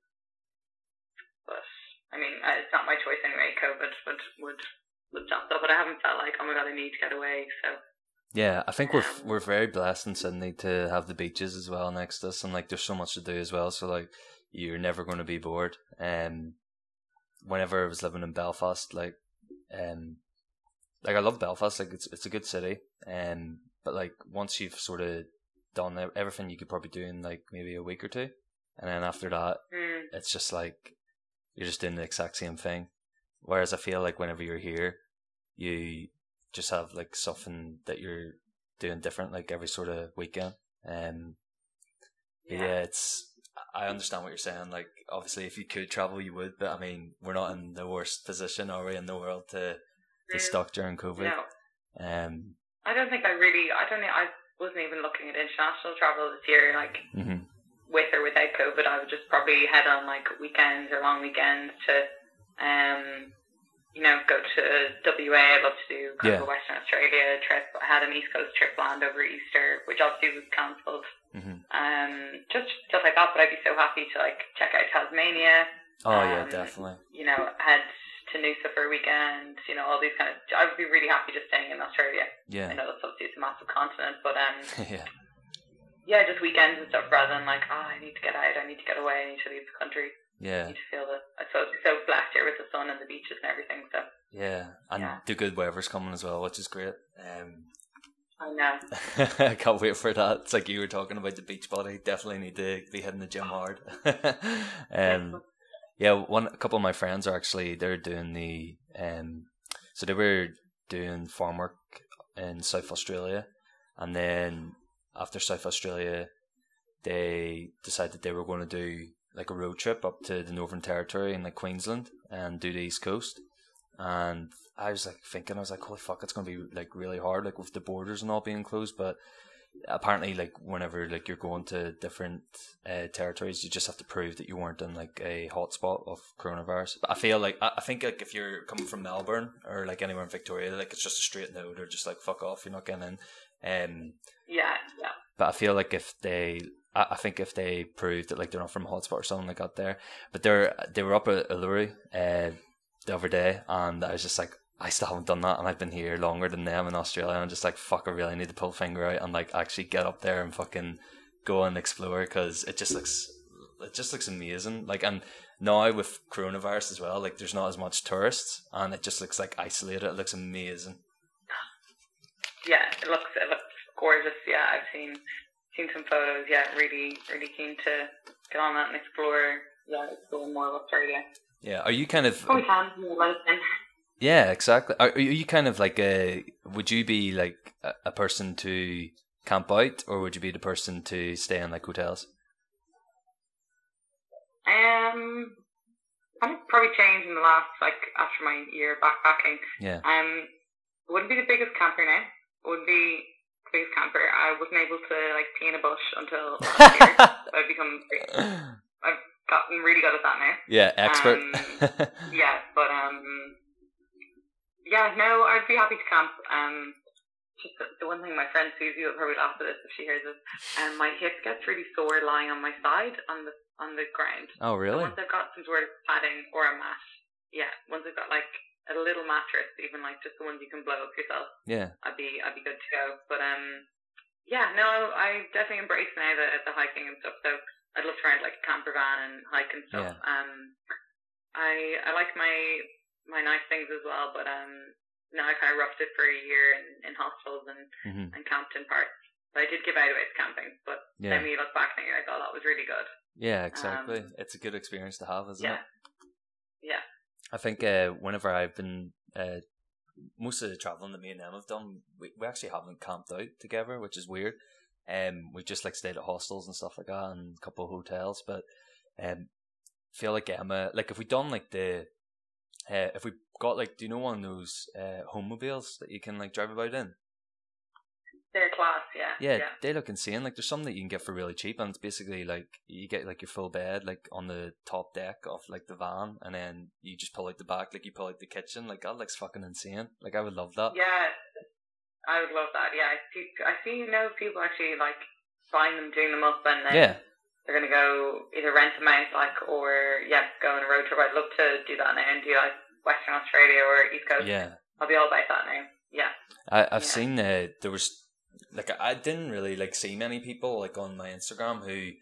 I mean, uh, it's not my choice anyway. COVID would would would stop that, but I haven't felt like oh my god, I need to get away. So Yeah, I think we're Um, we're very blessed in Sydney to have the beaches as well next to us, and like there's so much to do as well. So like you're never going to be bored. Um, whenever I was living in Belfast, like um, like I love Belfast. Like it's it's a good city. Um, but like once you've sort of done everything you could probably do in like maybe a week or two, and then after that, mm, it's just like you're just doing the exact same thing. Whereas I feel like whenever you're here, you just have like something that you're doing different like every sort of weekend. Um, yeah, yeah, it's I understand what you're saying. Like obviously, if you could travel, you would. But I mean, we're not in the worst position, are we, in the world to be Mm, stuck during COVID? No, Um, I don't think I really. I don't. know- I wasn't even looking at international travel this year. Like mhm. With or without COVID, I would just probably head on like weekends or long weekends to, um, you know, go to WA. I'd love to do kind of Yeah. a Western Australia trip. I had an East Coast trip planned over Easter, which obviously was cancelled. Mhm. Um, just stuff like that. But I'd be so happy to like check out Tasmania. Oh yeah, Um, definitely. You know, head to Noosa for a weekend. You know, all these kind of. I would be really happy just staying in Australia. Yeah, I know that's obviously it's a massive continent, but um, yeah, yeah, just weekends and stuff rather than like, oh, I need to get out, I need to get away, I need to leave the country. Yeah. I need to feel the. I suppose it's so blessed here with the sun and the beaches and everything. So Yeah, and Yeah. the good weather's coming as well, which is great. Um, I know. I can't wait for that. It's like you were talking about the beach body. Definitely need to be hitting the gym hard. um, yeah, one a couple of my friends are actually they're doing the um, so they were doing farm work in South Australia, and then after South Australia, they decided they were going to do like a road trip up to the Northern Territory and like Queensland and do the East Coast. And I was like thinking, I was like, holy fuck, it's gonna be like really hard, like with the borders and all being closed. But apparently, like whenever like you're going to different uh, territories, you just have to prove that you weren't in like a hotspot of coronavirus. But I feel like I, I think like if you're coming from Melbourne or like anywhere in Victoria, like it's just a straight no. They're just like fuck off, you're not getting in. Um, Yeah, yeah. but I feel like if they, I, I think if they proved that like they're not from a hotspot or something like that there, but they're they were up at Uluru uh, the other day, and I was just like, I still haven't done that, and I've been here longer than them in Australia, and I'm just like, fuck, I really need to pull a finger out and like actually get up there and fucking go and explore because it just looks, it just looks amazing. Like and now with coronavirus as well, like there's not as much tourists, and it just looks like isolated. It looks amazing. Yeah, it looks it looks gorgeous. Yeah, I've seen seen some photos. Yeah, really really keen to get on that and explore. Yeah, explore more of Australia. Yeah, are you kind of Oh, we can. Yeah, exactly. Are, are you kind of like a? Would you be like a, a person to camp out, or would you be the person to stay in like hotels? Um, I've probably changed in the last like after my year backpacking. Yeah, Um, wouldn't be the biggest camper now. Wouldn't be the camper. I wasn't able to like pee in a bush until last year. I've become I've gotten really good at that now. yeah, expert. Yeah, but um, yeah, no, I'd be happy to camp. Um, just the, the one thing my friend Susie will probably laugh at this if she hears this. Um, my hip gets really sore lying on my side on the on the ground. oh, So really? once I've got some sort of padding or a mat, yeah, once I've got like a little mattress, even like just the ones you can blow up yourself, Yeah, I'd be I'd be good to go. But um, yeah, no, I definitely embrace now the the hiking and stuff. So I'd love to rent like a camper van and hike and stuff. Yeah. Um, I I like my my nice things as well, but um, no, I kind of roughed it for a year in, in hostels and hmm and camped in parks. But I did give out away to camping, but yeah, then when you look back and you're like, oh, that was really good. yeah. Exactly. it's a good experience to have, isn't Um, yeah, it? yeah. I think uh, whenever I've been uh, most of the traveling that me and them have done, we, we actually haven't camped out together, which is weird. Um, we've just like stayed at hostels and stuff like that, and a couple of hotels. But um, feel like Emma, like if we done like the, uh, if we got like, do you know one of those uh, homemobiles that you can like drive about in? They're class, yeah. Yeah, yeah. they look insane. Like there's some that you can get for really cheap, and it's basically like you get like your full bed like on the top deck of like the van, and then you just pull out the back, like you pull out the kitchen. Like that looks fucking insane. Like I would love that. Yeah, I would love that. Yeah, I see. I see. You know, people actually like buying them, doing them up, and then Yeah, they're gonna go either rent them out, like, or yeah, go on a road trip. I'd love to do that now and do like Western Australia or East Coast. yeah. I'll be all about that now. Yeah, I, I've Yeah. seen uh, there was like I didn't really like see many people like on my Instagram who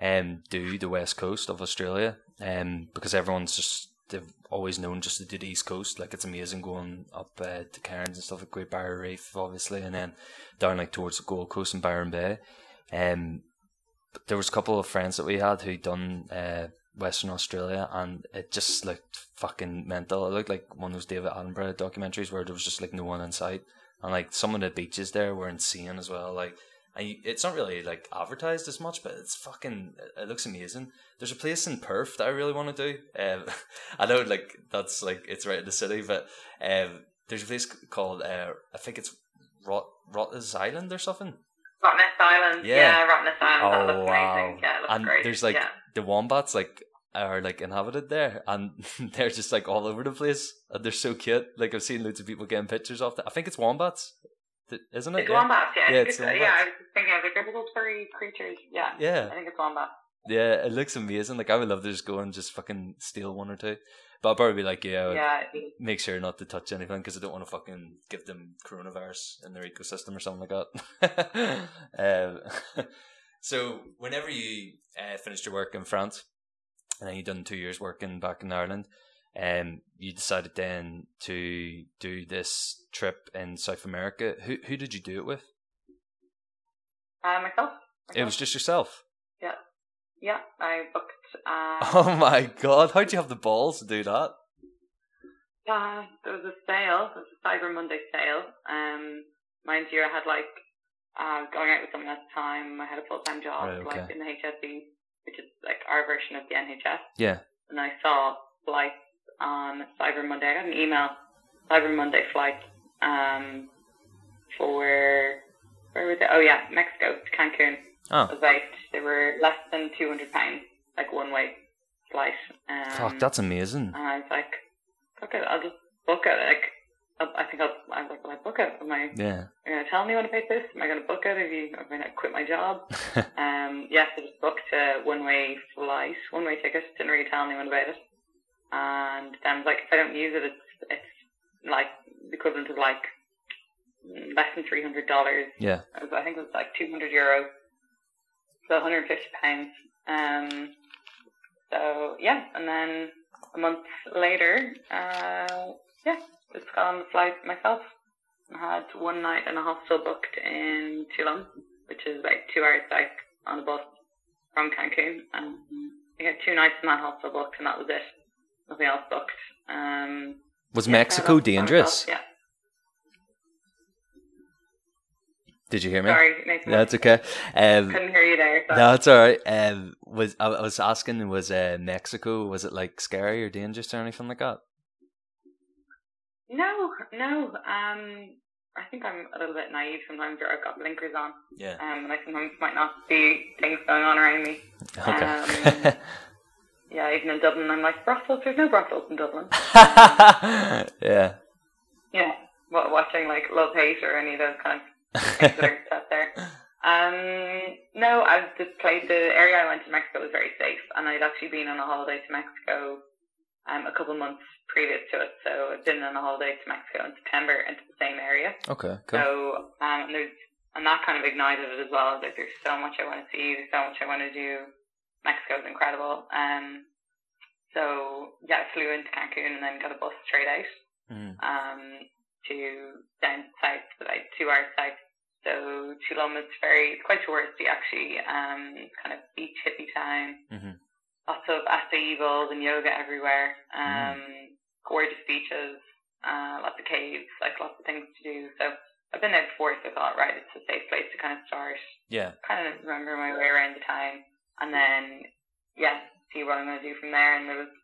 um do the west coast of Australia um because everyone's just they've always known just to do the east coast. Like it's amazing going up uh, to Cairns and stuff like Great Barrier Reef obviously and then down like towards the Gold Coast and Byron Bay. Um but there was a couple of friends that we had who done uh Western Australia and it just looked fucking mental. It looked like one of those David Attenborough documentaries where there was just like no one in sight and like some of the beaches there were insane as well. Like, and it's not really like advertised as much, but it's fucking. It looks amazing. There's a place in Perth that I really want to do. Um, I know like that's like it's right in the city, but um, there's a place called uh, I think it's Rot Rottnest Island or something. Rottnest Island. Yeah. Yeah, Rottnest Island. that Oh, looks wow. amazing. Yeah, it looks and great. there's like yeah. the wombats like are like inhabited there and they're just like all over the place and they're so cute like i've seen loads of people getting pictures of them i think it's wombats isn't it It's wombats, yeah. Yeah, it's it's, wombats. yeah, I was thinking of like they're little furry creatures. Yeah. yeah I think it's wombats. Yeah, it looks amazing. Like I would love to just go and just fucking steal one or two. But I'll probably be like, yeah, Yeah. make sure not to touch anything because I don't want to fucking give them coronavirus in their ecosystem or something like that. um, So, whenever you uh, finished your work in France, and then you done two years working back in Ireland, um, you decided then to do this trip in South America. Who who did you do it with? Uh, myself. It was just yourself. Yeah, yeah. I booked. Uh, Oh my god! How'd you have the balls to do that? Uh, there was a sale. There was a Cyber Monday sale. Um, mind you, I had like uh, going out with someone at the time. I had a full time job, Right, like in the HSE, which is like our version of the NHS. Yeah. And I saw flights on Cyber Monday. I got an email, Cyber Monday flight, um, for where was it? Oh yeah, Mexico to Cancun. Oh, About they were less than two hundred pounds, like one way flight. Um, fuck! That's amazing. and I was like, fuck it, I'll just book it. Like, I I think I'll, I was like, will I book it? Am I, Yeah. are going to tell me when I pay this? Am I going to book it? If you, am I going to quit my job? um, yes, I just booked a one-way flight, one-way ticket. Didn't really tell anyone about it. And then like, if I don't use it, it's, it's like the equivalent of like less than $300. yeah. I think it was like 200 euro. So 150 pounds. Um, so yeah, and then a month later, uh, yeah, just got on the flight myself. I had one night in a hostel booked in Tulum, which is like two hours south on a bus from Cancun. And I had two nights in that hostel booked, and that was it. Nothing else booked. Um, Was yeah, Mexico dangerous? Yeah. Did you hear me? Sorry, Nathan. That's okay. Um, Couldn't hear you there. So. no, it's all right. Um, was I, I was asking? Was uh, Mexico? Was it like scary or dangerous or anything like that? No, no. Um, I think I'm a little bit naive sometimes, or I've got blinkers on, Yeah. um, and I sometimes might not see things going on around me. Okay. Um, Yeah, even in Dublin, I'm like brothels. There's no brothels in Dublin. yeah. Yeah, wa- watching like Love Hate or any of those kind of things that are set there. Um, no, I've just played the area I went to Mexico was very safe, and I'd actually been on a holiday to Mexico um, a couple months previous to it. So I've been on a holiday to Mexico in September into the same area. okay. Cool. So um, and there's and that kind of ignited it as well. Like there's so much I want to see. There's so much I want to do. Mexico's incredible. Um, so yeah, I flew into Cancun and then got a bus straight out Mhm. um, to down south, like two hours south. So Tulum is very, it's quite touristy actually. Um, kind of beach hippie town. Mhm. Lots of acai bowls and yoga everywhere. Um, gorgeous beaches. Uh, lots of caves, like lots of things to do. So I've been there before, so I thought, right, it's a safe place to kind of start Yeah. kind of remember my way around the town, and then yeah, see what I'm gonna do from there. And there was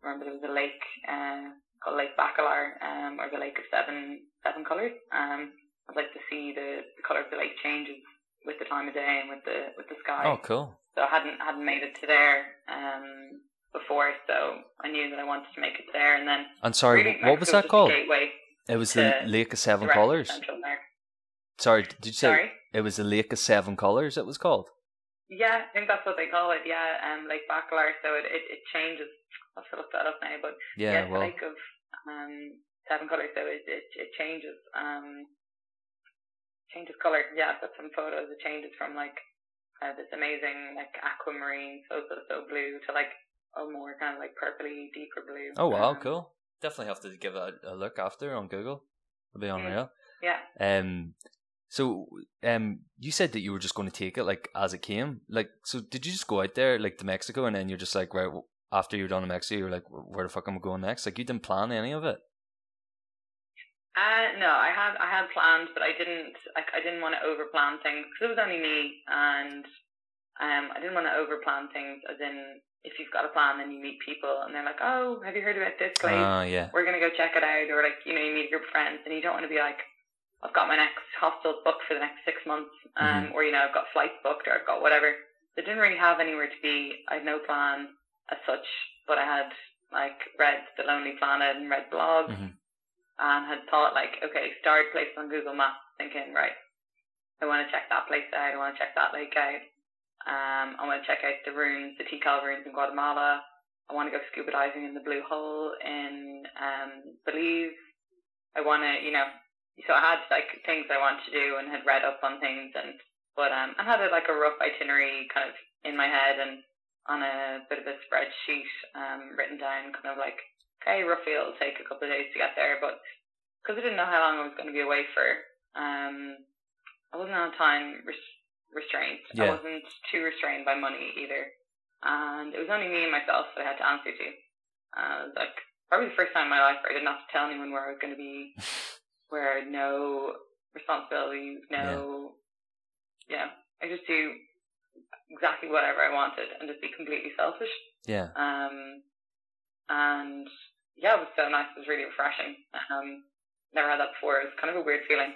remember there was a lake uh, called Lake Bacalar, um, or the Lake of Seven Seven Colors. Um, I'd like to see the, the color of the lake changes with the time of day and with the with the sky. Oh, cool. So I hadn't hadn't made it to there um, before, so I knew that I wanted to make it there. And then And sorry, really, what was that called? Gateway It was the Lake of Seven the rest of Colors. Sorry, did you say Sorry. it was the Lake of Seven Colors? It was called. Yeah, I think that's what they call it. Yeah, um, Lake Bacalar. So it, it, it changes. I'll have to look that up now, but Yeah. a well. lake of um, seven colors. So it, it it changes. Um, changes color. Yeah, I've got some photos. It changes from like uh, this amazing like aquamarine, so so so blue to like a more kind of like purpley, deeper blue. Oh wow, Um, cool. Definitely have to give it a, a look after on Google. It'll be unreal. Yeah. Um. So, um, you said that you were just going to take it like as it came. Like, so did you just go out there like to Mexico and then you're just like, right, after you're done in Mexico, you're like, where the fuck am I going next? Like, you didn't plan any of it. Uh, no, I had I had planned, but I didn't. I, I didn't want to over plan things because it was only me, and um, I didn't want to over plan things. As in, if you've got a plan, then you meet people, and they're like, "Oh, have you heard about this place? Ah, yeah. We're gonna go check it out." Or like, you know, you meet a group of friends, and you don't want to be like, "I've got my next hostel booked for the next six months," um, or you know, I've got flights booked, or I've got whatever. So I didn't really have anywhere to be. I had no plan as such, but I had like read The Lonely Planet and read blogs Mhm. And had thought like, okay, start place on Google Maps, thinking, right, I want to check that place out, I want to check that lake out, um, I want to check out the ruins, the Tikal ruins in Guatemala, I want to go scuba diving in the Blue Hole in um, Belize, I want to, you know, so I had like things I wanted to do and had read up on things and But um, I had a, like a rough itinerary kind of in my head and on a bit of a spreadsheet um, written down, kind of like, okay, roughly it'll take a couple of days to get there. But because I didn't know how long I was going to be away for, um, I wasn't on time res- restraint. Yeah. I wasn't too restrained by money either. And it was only me and myself that I had to answer to. Uh, like, probably the first time in my life where I didn't have to tell anyone where I was going to be, where no responsibilities, no, yeah, I just do exactly whatever I wanted and just be completely selfish. Yeah. Um, and yeah, it was so nice. It was really refreshing. Um, never had that before. It was kind of a weird feeling.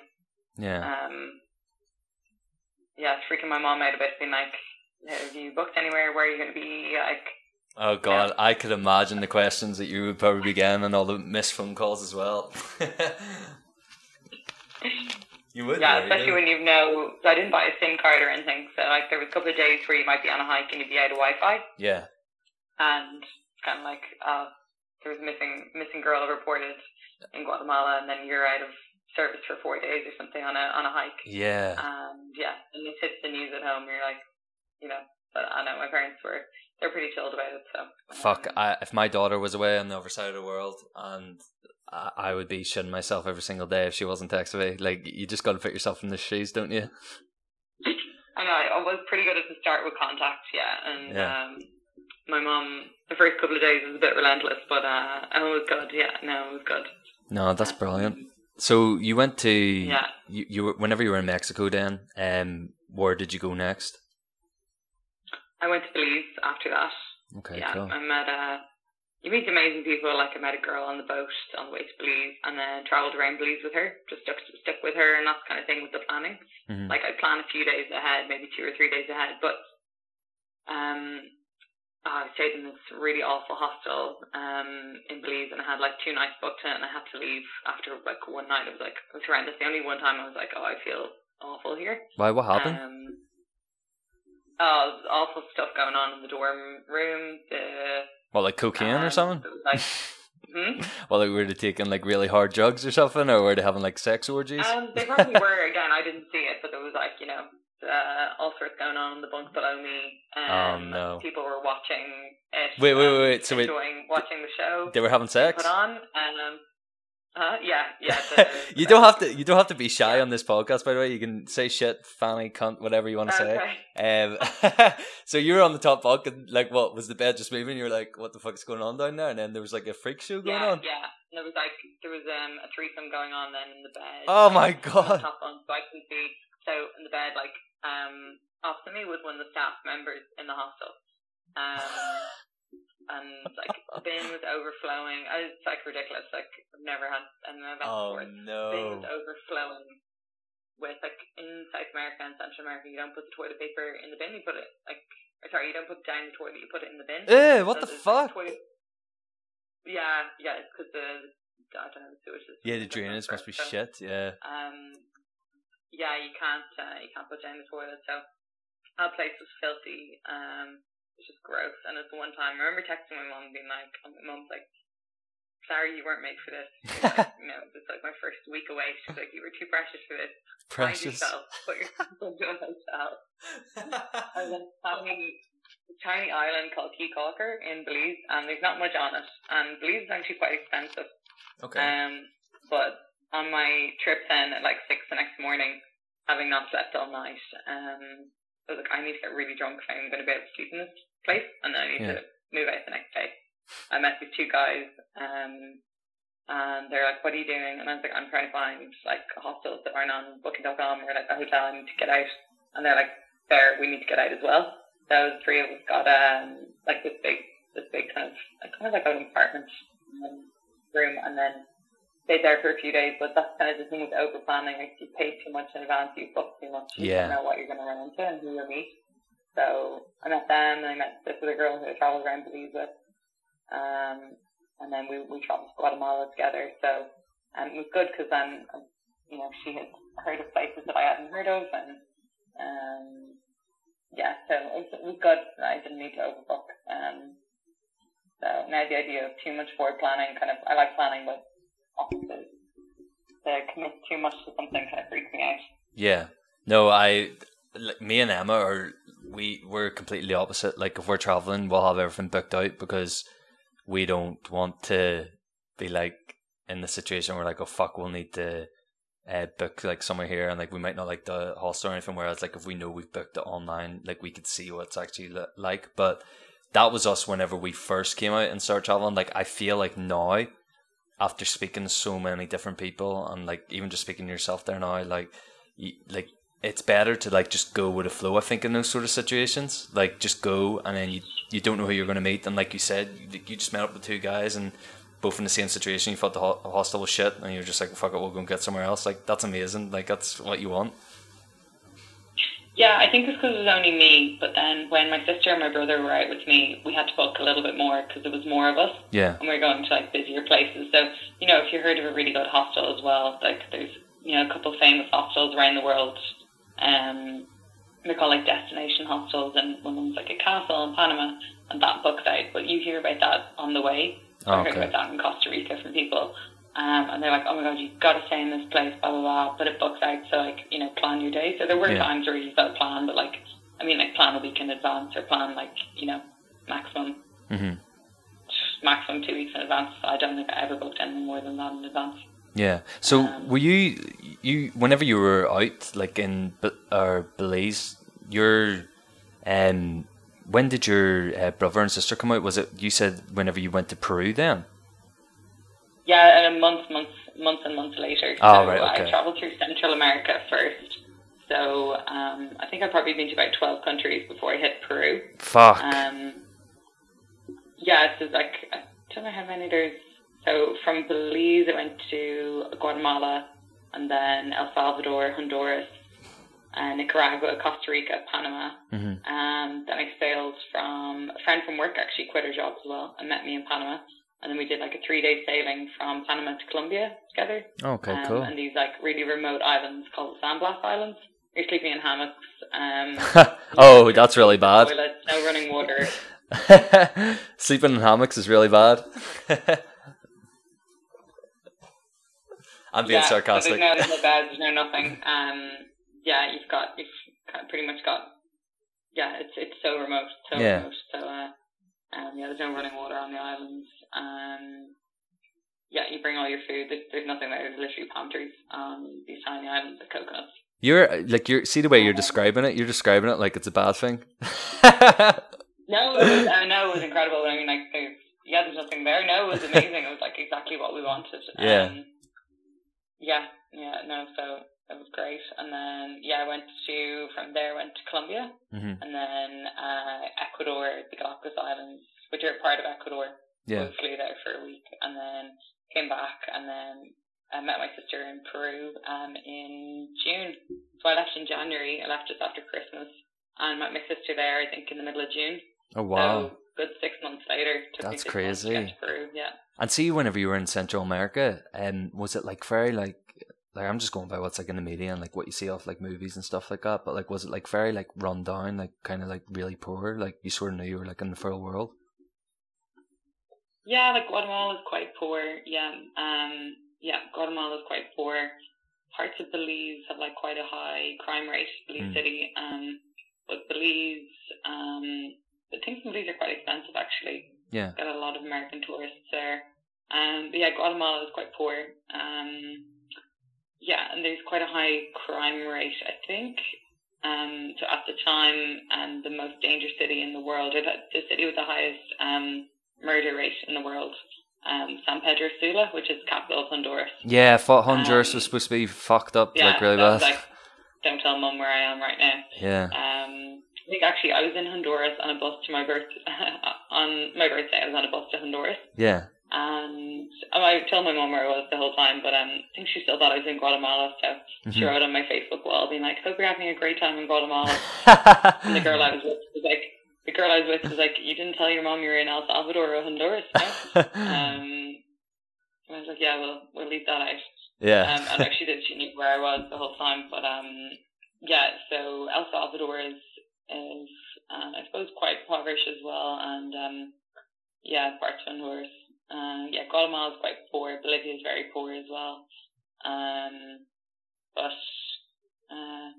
Yeah. Um, yeah, freaking my mom out a bit, being like, "Have you booked anywhere? Where are you going to be?" Like, Oh god, I could imagine the questions that you would probably be getting and all the missed phone calls as well. you would, yeah, especially yeah. when you know. I didn't buy a SIM card or anything. So like, there was a couple of days where you might be on a hike and you'd be out of Wi-Fi, Yeah. and it's kind of like, uh, there was missing missing girl reported in Guatemala, and then you're out of service for four days or something on a on a hike. Yeah. And yeah, and this hits the news at home. You're like, you know, but I know my parents were they're pretty chilled about it. So Fuck, I, if my daughter was away on the other side of the world and I, I would be shitting myself every single day if she wasn't texting me. Like, you just got to put yourself in the shoes, don't you? I know I was pretty good at the start with contact, yeah, and Yeah. um, my mum the first couple of days was a bit relentless, but uh, it was good. Yeah, no, it was good. No, that's brilliant. So you went to Yeah. you, you were whenever you were in Mexico then, um where did you go next? I went to Belize after that. Okay, yeah, cool. I met uh, you meet amazing people. Like I met a girl on the boat on the way to Belize, and then travelled around Belize with her. Just stuck stuck with her, and that kind of thing with the planning. Mhm. Like I plan a few days ahead, maybe two or three days ahead, but um, I stayed in this really awful hostel um in Belize, and I had like two nights booked in, and I had to leave after like one night. It was like it was horrendous. The only one time I was like, oh, I feel awful here. Why what happened? Um, oh, awful stuff going on in the dorm room. The what like cocaine or um, something? Like, hmm? Well, like were they taking like really hard drugs or something, or were they having like sex orgies? Um, they probably were. Again, I didn't see it, but there was like you know uh, all sorts going on in the bunk below me. Um, Oh, no. People were watching it. Wait, wait, um, wait, wait, so wait- watching the show. they were having sex. Put on and um, uh, yeah, yeah. The, you don't have to. You don't have to be shy on this podcast. By the way, you can say shit, fanny, cunt, whatever you want to say. Okay. Um, so you were on the top bunk, and like, what was the bed just moving? You were like, "What the fuck is going on down there?" And then there was like a freak show going yeah, on. yeah. And there was like there was um a threesome going on then in the bed. Oh my god! top bunk, so I can see. So in the bed, like um, opposite me was one of the staff members in the hostel. Um, and like the bin was overflowing. I was like ridiculous. Like I've never had and that Oh before. The bin was overflowing with like in South America and Central America, you don't put the toilet paper in the bin. You put it like sorry, you don't put down the toilet. You put it in the bin. Eh, what So the fuck? toilet- Yeah, yeah, because the I don't know the sewage. Yeah, the is drainage must be shit. Yeah. Um, yeah, you can't uh, you can't put down the toilet. So our place was filthy. Um, it was just gross. And it's the one time I remember texting my mom being like, and my mom's like, "Sorry, you weren't made for this." Like, you know, it's like my first week away. She's like, "You were too precious for this. Find Precious. yourself. Put yourself into a hotel." I was in a tiny, tiny island called Caye Caulker in Belize, and there's not much on it. And Belize is actually quite expensive. okay. Um, but on my trip then at like six the next morning, having not slept all night, um, I was like, I need to get really drunk if I'm going to be able to sleep in this place, and then I need Yeah. to move out the next day. I met these two guys, um, and they're like, "What are you doing?" And I was like, "I'm trying to find like hostels that aren't on Booking.com or like a hotel. I need to get out." And they're like, "There, we need to get out as well." So the three of us got um like this big, this big kind of like kind of like an apartment um, room, and then stayed there for a few days. But that's kind of the thing with over planning. Like you pay too much in advance, you book too much. You Yeah. don't know what you're going to run into and who you'll meet. So I met them, and I met this other girl who I traveled around Belize with. Um, and then we we traveled to Guatemala together. So um, it was good because then um, you know she had heard of places that I hadn't heard of, and um, yeah, so it was, it was good. I didn't need to overbook. Um, so now the idea of too much forward planning, kind of, I like planning, but to, commit too much to something kind of freaks me out. Yeah. No, I like me and Emma are we we're completely opposite. Like if we're traveling, we'll have everything booked out because we don't want to be like in the situation where like oh fuck we'll need to uh, book like somewhere here and like we might not like the hostel or anything. Whereas like if we know we've booked it online, like we could see what it's actually like. But that was us whenever we first came out and started traveling. Like I feel like now, after speaking to so many different people and like even just speaking to yourself there now, like you, like it's better to like just go with the flow. I think in those sort of situations, like just go and then you you don't know who you're going to meet, and like you said, you, you just met up with two guys and both in the same situation. You thought the hostel was shit, and you're just like, "Fuck it, we'll go and get somewhere else." Like that's amazing. Like that's what you want. Yeah, I think it's because it was only me. But then when my sister and my brother were out with me, we had to book a little bit more because there was more of us. Yeah. And we are going to like busier places. So you know, if you heard of a really good hostel as well, like there's you know a couple of famous hostels around the world. Um, they're called like destination hostels, and one of them's like a castle in Panama, and that books out. But you hear about that on the way. Oh, I heard about that in Costa Rica from people. Um, and they're like, oh my god, you've got to stay in this place, blah, blah, blah. But it books out, so like, you know, plan your day. So there were Yeah. times where you felt plan, but like, I mean, like plan a week in advance or plan like, you know, maximum, hmm maximum two weeks in advance. I don't think I ever booked anything more than that in advance. Yeah. So Um, were you you whenever you were out like in or Belize, your um when did your uh, brother and sister come out? Was it you said whenever you went to Peru then? Yeah, and a month, months, months and months later. Oh, so right, okay. I traveled through Central America first. So um, I think I've probably been to about 12 countries before I hit Peru. Fuck. Um, yeah, so like I don't know how many there's. So from Belize, I went to Guatemala, and then El Salvador, Honduras, uh, Nicaragua, Costa Rica, Panama. Mm-hmm. Um, then I sailed from a friend from work actually quit her job as well and met me in Panama. And then we did like a three day sailing from Panama to Colombia together. Okay, um, cool. And these like really remote islands called the San Blas Islands. You're sleeping in hammocks. Um, oh, that's really bad. Toilets, no running water. Sleeping in hammocks is really bad. I'm being yeah, So sarcastic. there's no, no beds, there's no nothing. Um, yeah, you've got, you've pretty much got, yeah, it's it's so remote, so Yeah. remote. So, uh, um, yeah, there's no running water on the islands. Um, yeah, you bring all your food. There's, there's nothing there. There's literally palm trees on these tiny islands of coconuts. You're like you're see the way you're describing it. You're describing it like it's a bad thing. No, it was, I know it was incredible. I mean, like, there's, yeah, there's nothing there. No, it was amazing. it was like exactly what we wanted. Yeah. Um, yeah, yeah, no, so it was great. And then, yeah, I went to, from there, went to Colombia, hmm and then uh, Ecuador, the Galapagos Islands, which are part of Ecuador. Yeah. So we flew there for a week, and then came back, and then I met my sister in Peru um, in June. So I left in January. I left just after Christmas, and met my sister there. I think in the middle of June. Oh wow. So good six months later. That's six months to get crazy. Peru, yeah. And see, whenever you were in Central America, um, was it like very like like I'm just going by what's like in the media and like what you see off like movies and stuff like that. But like, was it like very like run down, like kind of like really poor? Like you sort of knew you were like in the full world. Yeah, like Guatemala is quite poor. Yeah, um, yeah, Guatemala is quite poor. Parts of Belize have like quite a high crime rate. Belize Mm. City, um, but Belize, um, the things in Belize are quite expensive actually. Yeah. Got a lot of American tourists there. Um, but yeah, Guatemala is quite poor. Um, yeah, and there's quite a high crime rate, I think. Um, so at the time, um, the most dangerous city in the world, or the, the city with the highest um, murder rate in the world, um, San Pedro Sula, which is the capital of Honduras. Yeah, thought Honduras Um, was supposed to be fucked up Yeah, like really bad. like, don't tell mum where I am right now. yeah. Um, I think actually I was in Honduras on a bus to my birth on my birthday. I was on a bus to Honduras, Yeah. And um, I told my mom where I was the whole time, but um, I think she still thought I was in Guatemala. So she Mhm. wrote on my Facebook wall, being like, "Hope you're having a great time in Guatemala." And the girl I was with was like, the girl I was with was like, "You didn't tell your mom you were in El Salvador or Honduras." No? Um, and I was like, "Yeah, we'll we'll leave that out." yeah. Um, and actually did she knew where I was the whole time. But um, yeah, so El Salvador is is um, I suppose quite impoverished as well, and um, yeah, parts of Honduras. Um, yeah, Guatemala is quite poor. Bolivia is very poor as well. Um, but uh,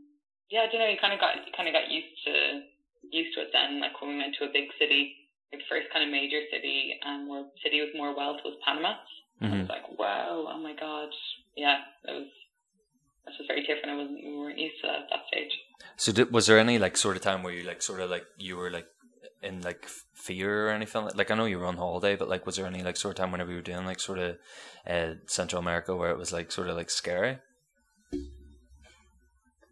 yeah, I don't know. You kind of got you kind of got used to used to it then. Like when we went to a big city, like the first kind of major city, and um, where city with more wealth was Panama. Mm-hmm. I was like, wow, oh my god, yeah, it was. This was very different. I wasn't. We weren't used to that at that stage. So, did, was there any like sort of time where you like sort of like you were like in like fear or anything like I know you were on holiday, but like was there any like sort of time whenever you were doing like sort of uh, Central America where it was like sort of like scary?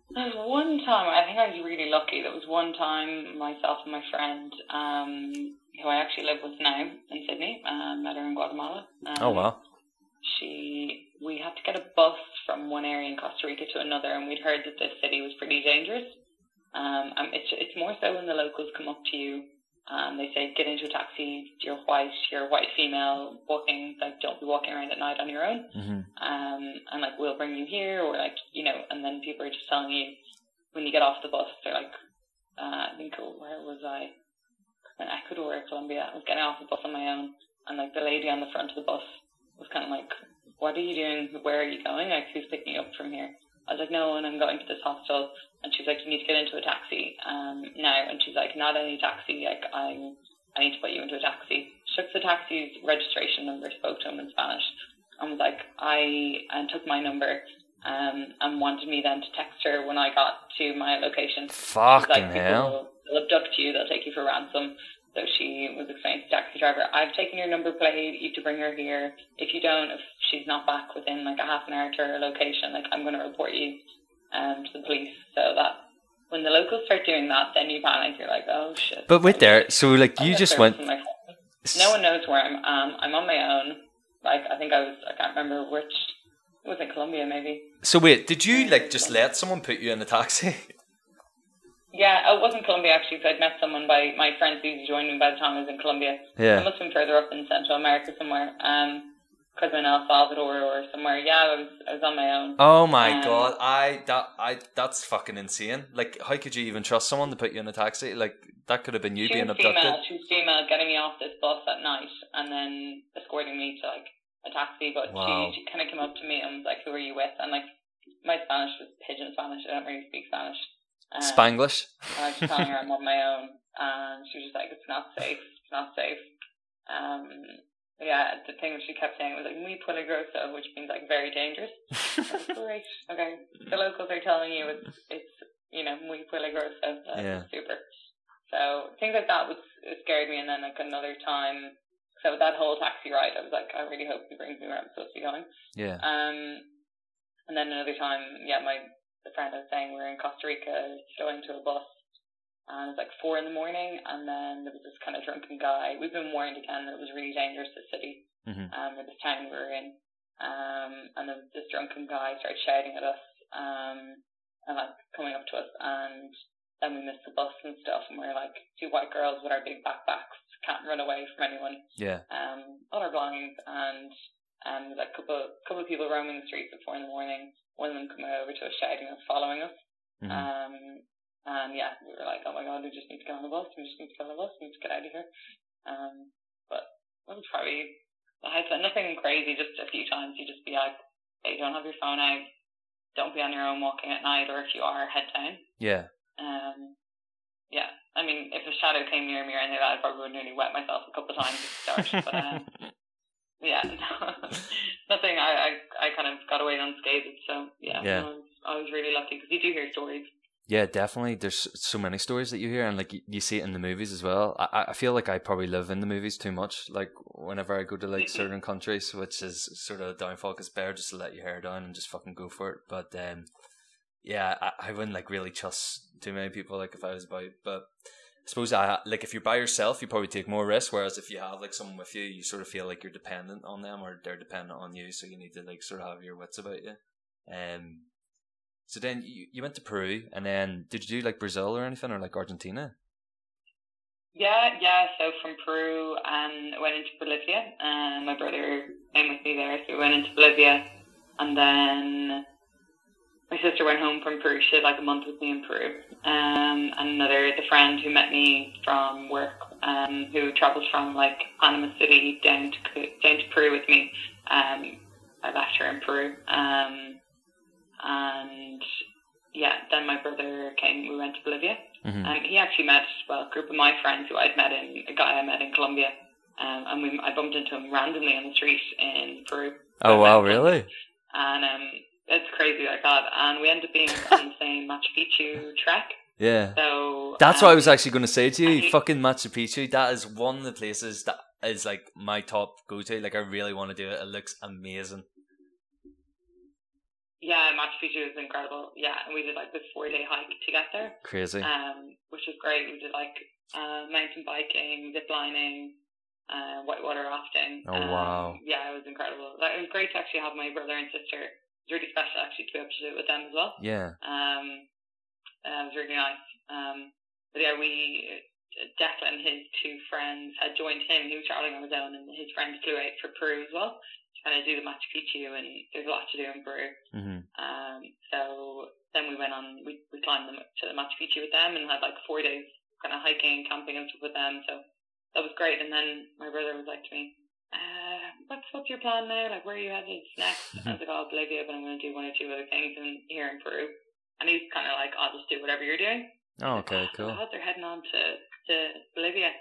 There was one time I think I was really lucky. There was one time myself and my friend, um, who I actually live with now in Sydney, uh, met her in Guatemala. Um, oh wow! She we had to get a bus from one area in Costa Rica to another, and we'd heard that this city was pretty dangerous. Um, it's it's more so when the locals come up to you um, they say get into a taxi. You're white. You're a white female walking. Like don't be walking around at night on your own. Mm-hmm. Um, and like we'll bring you here, or like you know. And then people are just telling you when you get off the bus, they're like, uh, I think where was I? In Ecuador or Colombia. I was getting off the bus on my own, and like the lady on the front of the bus was kind of like, "What are you doing? Where are you going? Like who's picking you up from here?" I was like, "No, and I'm going to this hostel." And she's like, you need to get into a taxi um, now. And she's like, not any taxi. Like, I, I need to put you into a taxi. She took the taxi's registration number, spoke to him in Spanish, and was like, I, and took my number. Um, and wanted me then to text her when I got to my location. Fucking like, hell. They'll abduct you, they'll take you for ransom. So she was explaining to the taxi driver, I've taken your number plate, you have to bring her here. If you don't, if she's not back within like a half an hour to her location, like I'm going to report you um, to the police. So that when the locals start doing that, then you panic. You're like, oh shit. But wait there, so like you just went. No one knows where I'm. Um, I'm on my own. Like I think I was. I can't remember which. It was in Colombia, maybe. So wait, did you like just let someone put you in a taxi? Yeah, it wasn't Colombia actually. So I'd met someone by my friend who joined me by the time I was in Colombia. Yeah, I must have been further up in Central America somewhere. Um, because in El Salvador or somewhere. Yeah, I was I was on my own. Oh my um, god, I that I that's fucking insane. Like, how could you even trust someone to put you in a taxi? Like, that could have been you being abducted. Female, she was female, getting me off this bus at night and then escorting me to like a taxi. But wow. she, she kind of came up to me and was like, "Who are you with?" And like, my Spanish was pigeon Spanish. I don't really speak Spanish. Um, Spanglish. I was telling her I'm on my own, and she was just like, "It's not safe. It's not safe." Um, yeah, the thing she kept saying was like muy peligroso, which means like very dangerous. Great. Okay. The locals are telling you it's it's you know muy peligroso. That's yeah. super. So things like that was it scared me, and then like another time. So that whole taxi ride, I was like, I really hope he brings me where I'm supposed to be going. Yeah. Um, and then another time, yeah, my the friend I was saying we are in Costa Rica, going to a bus and it was like four in the morning, and then there was this kind of drunken guy. We've been warned again that it was really dangerous, the city, mm-hmm. um, or this town we were in. Um, and then this drunken guy started shouting at us, um, and like coming up to us, and then we missed the bus and stuff, and we are like two white girls with our big backpacks, can't run away from anyone. Yeah. Um, all our belongings, and um, like a couple, couple of people roaming the streets at four in the morning. One of them coming over to us shouting and following us. Mm-hmm. Um, and yeah, we were like, oh my god, we just need to get on the bus. We just need to get on the bus. We need to get out of here. Um, but that was probably, I had nothing crazy, just a few times you just be like, hey, don't have your phone out. Don't be on your own walking at night, or if you are, head down. Yeah. Um, yeah. I mean, if a shadow came near me or anything like that, I probably would nearly wet myself a couple of times at the start. but um, yeah, nothing. I, I I kind of got away unscathed. So yeah, yeah. I, was, I was really lucky because you do hear stories yeah, definitely. There's so many stories that you hear, and like you, see it in the movies as well. I, I feel like I probably live in the movies too much. Like whenever I go to like mm-hmm. certain countries, which is sort of a downfall, because better just to let your hair down and just fucking go for it. But um, yeah, I, I wouldn't like really trust too many people. Like if I was about, but suppose I like if you're by yourself, you probably take more risks. Whereas if you have like someone with you, you sort of feel like you're dependent on them, or they're dependent on you. So you need to like sort of have your wits about you. Um, so then you, you went to Peru, and then did you do like Brazil or anything, or like Argentina? Yeah, yeah. So from Peru, um, I went into Bolivia, and my brother came with me there. So we went into Bolivia, and then my sister went home from Peru. She had like a month with me in Peru. Um, and another, the friend who met me from work, um, who travelled from like Panama City down to down to Peru with me. Um, I left her in Peru. Um, and yeah, then my brother came. We went to Bolivia, Mhm. and he actually met well a group of my friends who I'd met in a guy I met in Colombia, um, and we I bumped into him randomly on the street in Peru. Oh wow, really? And um, it's crazy like that, and we ended up being on the same Machu Picchu trek. Yeah. So That's um, what I was actually going to say to you. I- Fucking Machu Picchu. That is one of the places that is like my top go to. Like I really want to do it. It looks amazing. Yeah, Machu Picchu is incredible. Yeah, and we did like this four day hike to get there. Crazy. um, which was great. We did like uh, mountain biking, zip lining, uh, whitewater rafting. Oh, um, wow. Yeah, it was incredible. Like, it was great to actually have my brother and sister. It was really special actually to be able to do it with them as well. Yeah. Um, uh, it was really nice. Um, but yeah, we Declan, and his two friends, had joined him. He was traveling on his own, and his friends flew out for Peru as well to kind of do the Machu Picchu. And there's a lot to do in Peru. hmm Um, so then we went on, we, we climbed the, to the Machu Picchu with them and had like four days kind of hiking and camping and stuff with them. So that was great. And then my brother was like to me, uh, what's, what's your plan now? Like, where are you headed next? I was like, oh, Bolivia, but I'm going to do one or two other things in, here in Peru. And he's kind of like, I'll just do whatever you're doing. Oh, okay, So cool. I they're heading on to, to Bolivia.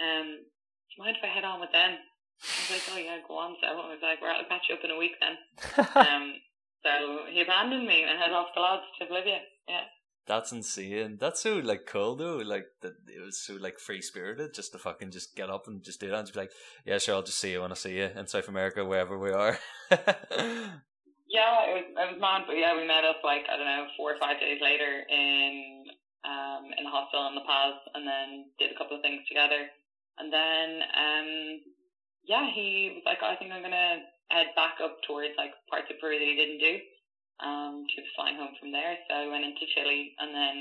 Um, do you mind if I head on with them? I was like, oh yeah, go on. So I was like, well, I'll catch you up in a week then. Um, so he abandoned me and head off the lads to Bolivia. Yeah. That's insane. That's so like cool though. Like that it was so like free spirited just to fucking just get up and just do that and just be like, yeah, sure, I'll just see you when I see you in South America, wherever we are. Yeah, it was it was mad, but yeah, we met up like I don't know four or five days later in um in the hostel in La Paz, and then did a couple of things together, and then um yeah, he was like, I think I'm gonna head back up towards like parts of Peru that he didn't do. Um, he was flying home from there, so I went into Chile, and then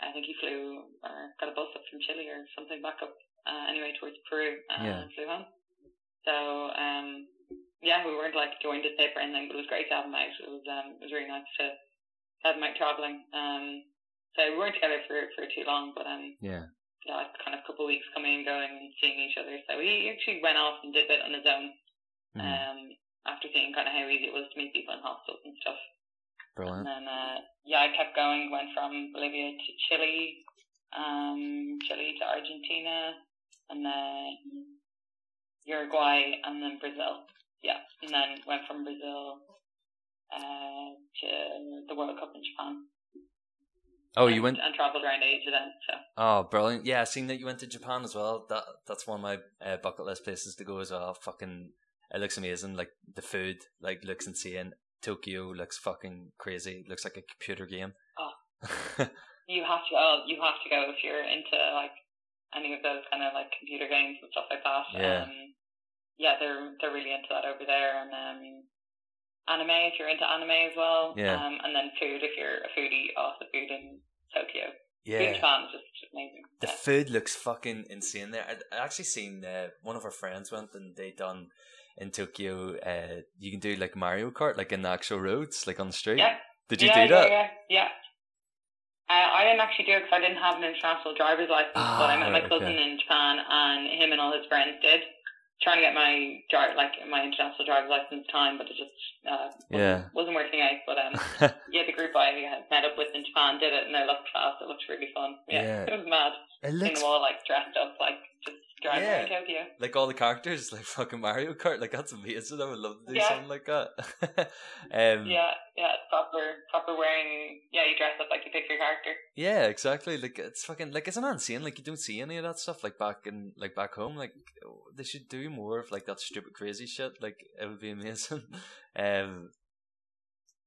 I think he flew or got a bus up from Chile or something back up uh, anyway towards Peru uh, Yeah. and flew home. So um yeah, we weren't like joined at paper or anything, but it was great to have him out. It was um, it was really nice to have him out traveling. Um, so we weren't together for for too long, but um, yeah. yeah, like kind of a couple of weeks coming and going and seeing each other. So he actually went off and did it on his own. Mhm. Um, after seeing kind of how easy it was to meet people in hostels and stuff. Brilliant. And then uh, yeah, I kept going. Went from Bolivia to Chile, um, Chile to Argentina, and then Uruguay, and then Brazil. Yeah, and then went from Brazil uh, to the World Cup in Japan. Oh, and, you went and traveled around Asia then. So Oh, brilliant! Yeah, I seen that you went to Japan as well. That that's one of my uh, bucket list places to go as well. Fucking, it looks amazing. Like the food, like looks insane. Tokyo looks fucking crazy. Looks like a computer game. Oh. you have to uh, you have to go if you're into like any of those kind of like computer games and stuff like that. Yeah. Um, yeah, they're they're really into that over there, and um, anime if you're into anime as well. Yeah. Um, and then food if you're a foodie. Oh, the food in Tokyo. Food yeah, Japan is just amazing. the Yeah. food looks fucking insane there. I, I actually seen uh, one of our friends went and they done in Tokyo. Uh, you can do like Mario Kart, like in the actual roads, like on the street. Yeah. Did you yeah, do that? Yeah, yeah, yeah. Uh, I didn't actually do it because I didn't have an international driver's license, but I Ah, met my right, cousin okay. in Japan, and him and all his friends did. Trying to get my dri- like my international driver's license time, but it just uh, wasn't, Yeah. wasn't working out. But um, yeah, the group I met up with in Japan did it, and it looked class. It looked really fun. Yeah, Yeah. it was mad. it Seeing looks them all like dressed up, like just Yeah. Tokyo. like all the characters, like fucking Mario Kart. Like that's amazing. I would love to do Yeah. something like that. um, Yeah, yeah, proper, proper wearing. Yeah, you dress up like you pick your character. Yeah, exactly. Like it's fucking like it's an insane? Like you don't see any of that stuff like back in like back home. Like they should do more of like that stupid crazy shit. Like it would be amazing. um,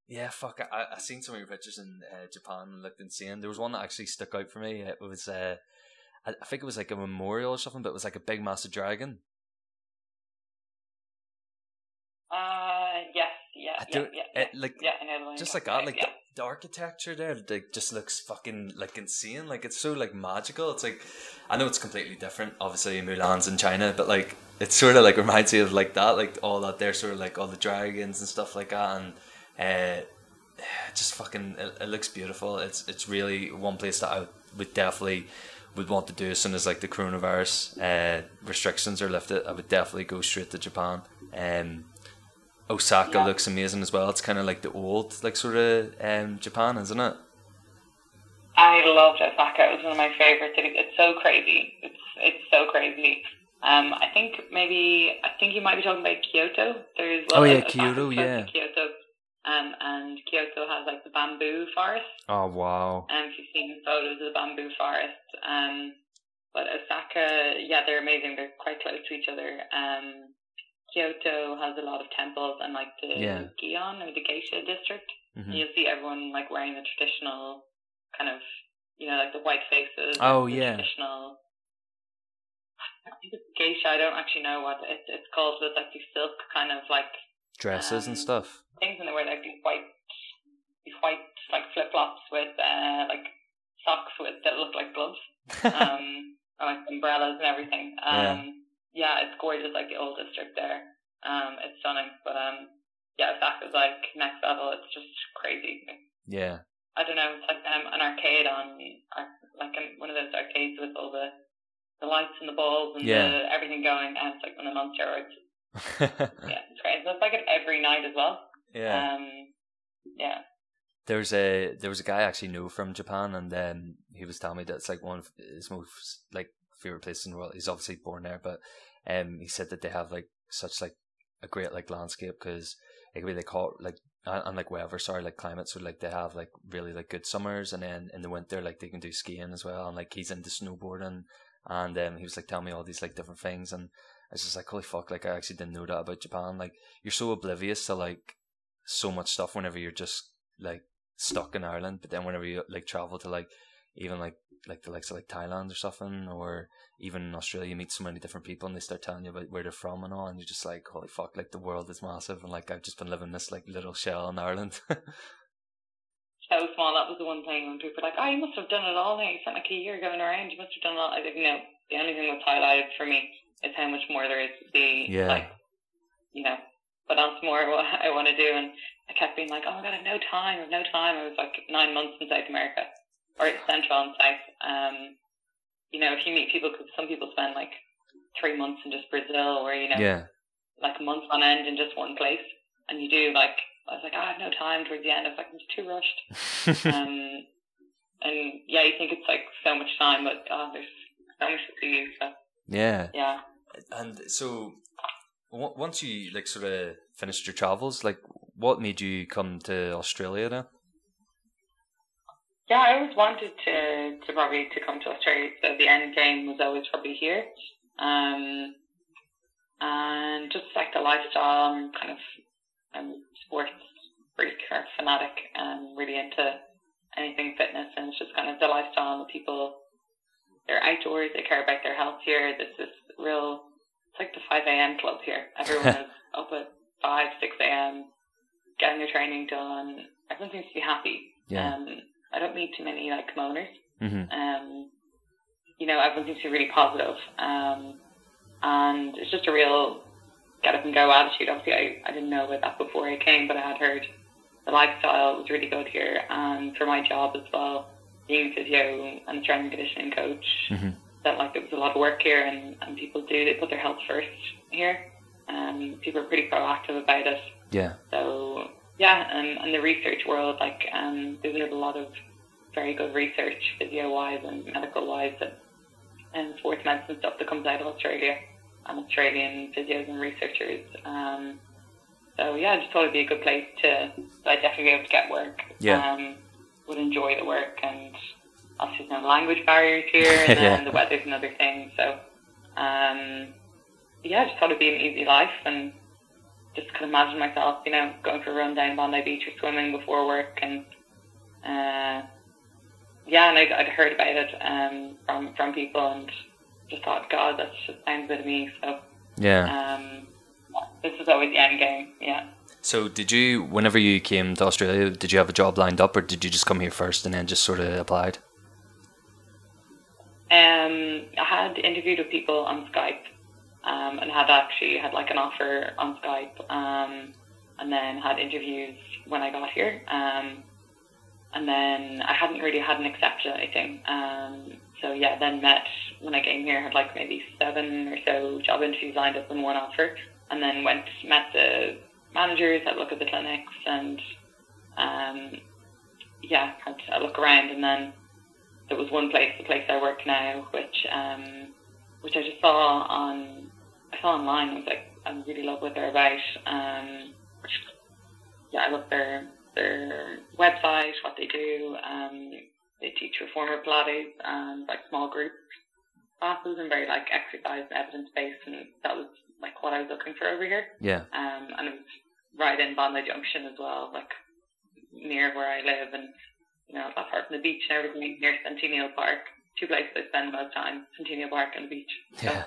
yeah, fuck. I I seen some of your pictures in uh, Japan and looked insane. There was one that actually stuck out for me. It was uh, I, I think it was like a memorial or something, but it was like a big massive dragon. Uh, yes, yeah, I yeah, yeah, yeah. It, like yeah, just like that, like about, the, the architecture there, like just looks fucking like insane. Like it's so like magical. It's like I know it's completely different. Obviously, Mulan's in China, but like it sort of like reminds you of like that, like all that there, sort of like all the dragons and stuff like that, and uh, just fucking it, it looks beautiful. It's it's really one place that I would definitely would want to do as soon as like the coronavirus uh, restrictions are lifted. I would definitely go straight to Japan. Um, Osaka Yeah. looks amazing as well. It's kind of like the old, like sort of um, Japan, isn't it? I loved Osaka. It was one of my favorite cities. It's so crazy. It's it's so crazy. Um, I think maybe I think you might be talking about Kyoto. There's Oh, yeah, Osaka's Kyoto, yeah. Kyoto. Um, and Kyoto has like the bamboo forest. Oh wow. Um, if you've seen photos of the bamboo forest. Um, but Osaka, yeah, they're amazing. They're quite close to each other. Um, Kyoto has a lot of temples and like the Yeah. Gion or the Geisha district. hmm You'll see everyone like wearing the traditional kind of, you know, like the white faces. Oh, the yeah. Traditional. I think it's geisha. I don't actually know what it, it's called, but it's like these silk kind of like Dresses and Um, stuff. things, and they wear like these white, these white like flip flops with uh, like socks with that look like gloves, um, or like umbrellas and everything. Um, yeah. it's gorgeous, like the old district there. Um, it's stunning, but um, yeah, Osaka's like next level. It's just crazy. yeah. I don't know. It's like um, an arcade on, like in one of those arcades with all the the lights and the balls and Yeah. the, everything going, and it's like one of on steroids. Yeah, it's great. So it's like it every night as well. yeah. Um, yeah. There's a there was a guy I actually knew from Japan, and um, he was telling me that it's like one of his most like favorite places in the world. He's obviously born there, but um, he said that they have like such like a great like landscape because it could be like hot like and and, like weather, sorry, like climate. So like they have like really like good summers, and then in the winter like they can do skiing as well. And like he's into snowboarding, and um, he was like telling me all these like different things, and I was just like, holy fuck! Like I actually didn't know that about Japan. Like you're so oblivious to like so much stuff whenever you're just like stuck in Ireland, but then whenever you like travel to like even like like the likes of like Thailand or something, or even in Australia, you meet so many different people and they start telling you about where they're from and all, and you're just like, holy fuck! Like the world is massive, and like I've just been living in this like little shell in Ireland. so small. That was the one thing when people were like, "Oh, you must have done it all now. You spent like a year going around. You must have done it all." I was like, "No. The only thing that's highlighted for me is how much more there is to see. Yeah. Like, you know, but else more what I want to do." And I kept being like, "Oh my god, I have no time. I have no time." I was like nine months in South America or Central and South. Um, you know, if you meet people, 'cause some people spend like three months in just Brazil, or you know, yeah, like months on end in just one place, and you do like. I was like, oh, I have no time towards the end. I was like, I'm too rushed. um, and yeah, you think it's like so much time, but God, there's so much to see. So yeah. yeah, And so, w- once you like sort of finished your travels, like what made you come to Australia then? yeah. I always wanted to to probably to come to Australia. So the end game was always probably here. Um, and just like the lifestyle, I'm kind of I'm sports freak or fanatic, and really into anything fitness, and it's just kind of the lifestyle and the people. They're outdoors. They care about their health here. This is real. It's like the five a.m. club here. Everyone is up at five, six a.m. getting their training done. Everyone seems to be happy. Yeah. Um, I don't meet too many like moaners. Mm-hmm. Um, you know, everyone seems to be really positive. Um, and it's just a real get up and go attitude. Obviously, I, I didn't know about that before I came, but I had heard the lifestyle was really good here. And for my job as well, being a physio and strength and conditioning coach, Mm-hmm. that like there was a lot of work here and, and people do, they put their health first here. Um, people are pretty proactive about it. Yeah. So yeah, and, and the research world, like um, there's a lot of very good research, physio wise and medical wise, that and sports medicine stuff that comes out of Australia and Australian physios and researchers. Um, so yeah, I just thought it'd be a good place to I'd definitely be able to get work. Yeah. Um, would enjoy the work and obviously there's no language barriers here and Yeah. the weather's another thing. So um, yeah, I just thought it'd be an easy life and just could imagine myself, you know, going for a run down Bondi Beach or swimming before work and uh, yeah, and I'd, I'd heard about it um, from from people and just thought, God, that just sounds good to me. So Yeah. um, this is always the end game. Yeah. So did you, whenever you came to Australia, did you have a job lined up, or did you just come here first and then just sort of applied? Um, I had interviewed with people on Skype, um, and had actually had like an offer on Skype, um, and then had interviews when I got here, um, and then I hadn't really hadn't accepted anything. Um, so yeah, then met when I came here, had like maybe seven or so job interviews lined up and one offer, and then went met the managers, a look at the clinics, and um, yeah, had a look around. And then there was one place, the place I work now, which um, which I just saw on I saw online. I was like, I really love what they're about. Um, yeah, I love their their website, what they do. Um, they teach reformer Pilates and like small group classes and very like exercise evidence based, and that was like what I was looking for over here. Yeah. Um, and it was right in Bondi Junction as well, like near where I live, and you know, not far from the beach and everything, near Centennial Park. Two places I spend most time: Centennial Park and the beach. Yeah.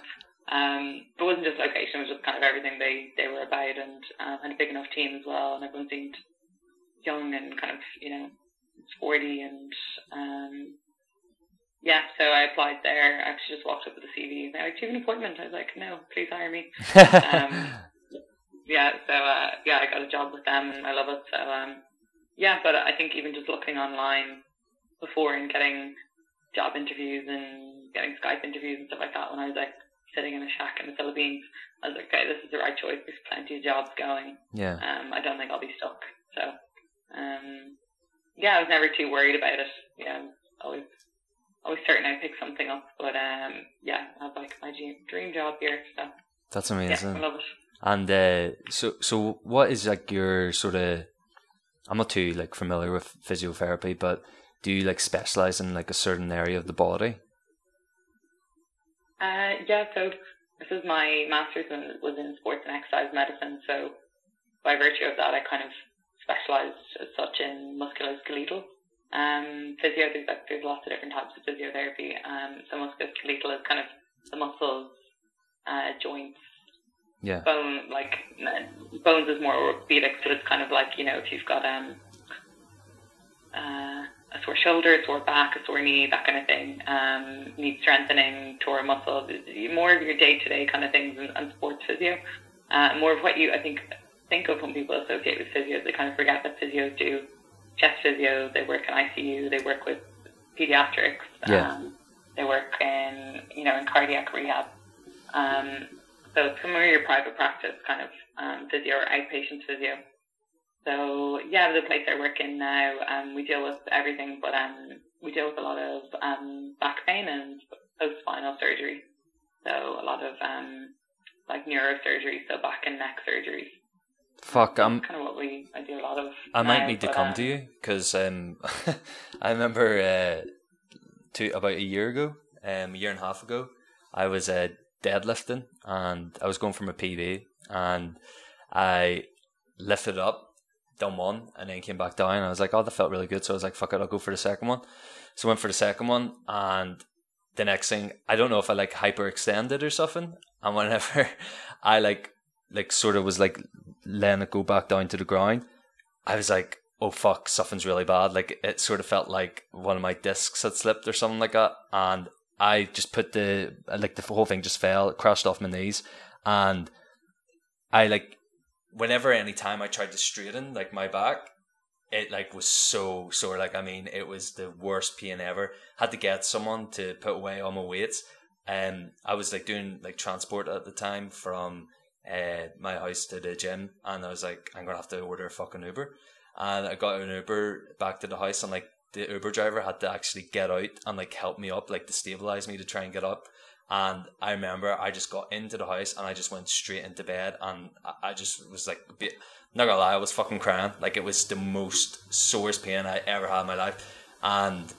Um, it wasn't just location; it was just kind of everything they they were about, and um, had a big enough team as well, and everyone seemed young and kind of you know sporty, and um, yeah. So I applied there. I actually just walked up with the CV. And they were like, "Do you have an appointment?" I was like, "No, please hire me." um, yeah. So uh, yeah, I got a job with them, and I love it. So um, yeah, but I think even just looking online before and getting job interviews and getting Skype interviews and stuff like that when I was like sitting in a shack in the Philippines. I was like, okay, this is the right choice. There's plenty of jobs going. Yeah. Um, I don't think I'll be stuck. So, um, yeah, I was never too worried about it. Yeah, always, always certain I'd pick something up. But um, yeah, I have like my dream job here. So that's amazing. Yeah, I love it. And uh, so, so what is like your sort of? I'm not too like familiar with physiotherapy, but do you like specialize in like a certain area of the body? Uh, yeah, so this is my master's in, was in sports and exercise medicine. So by virtue of that, I kind of specialised as such in musculoskeletal um, physio. There's, like, there's lots of different types of physiotherapy. Um, so musculoskeletal is kind of the muscles, uh, joints, yeah. bone, like bones is more orthopedic. So it's kind of like you know if you've got um, uh, a sore shoulder, a sore back, a sore knee, that kind of thing, um, need strengthening, tore muscle, more of your day to day kind of things and, and sports physio. Uh, more of what you, I think, think of when people associate with physios. They kind of forget that physios do chest physio, they work in ICU, they work with pediatrics, yeah. um, they work in, you know, in cardiac rehab. Um, so it's to your private practice kind of um, physio or outpatient physio. So yeah, the place I work in now, um, we deal with everything, but um, we deal with a lot of um, back pain and post spinal surgery. So a lot of um, like neurosurgery, so back and neck surgeries. Fuck, I'm kind of what we I do a lot of. I now, might need to come um, to you because um, I remember uh, two about a year ago, um, a year and a half ago, I was uh, deadlifting and I was going from a PB and I lifted up, done one, and then came back down. And I was like, oh, that felt really good. So I was like, fuck it, I'll go for the second one. So I went for the second one, and the next thing, I don't know if I like hyperextended or something. And whenever I like, like sort of was like letting it go back down to the ground, I was like, oh fuck, something's really bad. Like it sort of felt like one of my discs had slipped or something like that. And I just put the, like the whole thing just fell, it crashed off my knees. And I like, whenever any time I tried to straighten like my back, it like was so sore. Like I mean, it was the worst pain ever. Had to get someone to put away all my weights. And I was like doing like transport at the time from uh, my house to the gym, and I was like, I'm gonna have to order a fucking Uber. And I got an Uber back to the house, and like the Uber driver had to actually get out and like help me up, like to stabilize me to try and get up. And I remember I just got into the house and I just went straight into bed and I- just was like, not gonna lie, I was fucking crying. Like it was the most sorest pain I ever had in my life. And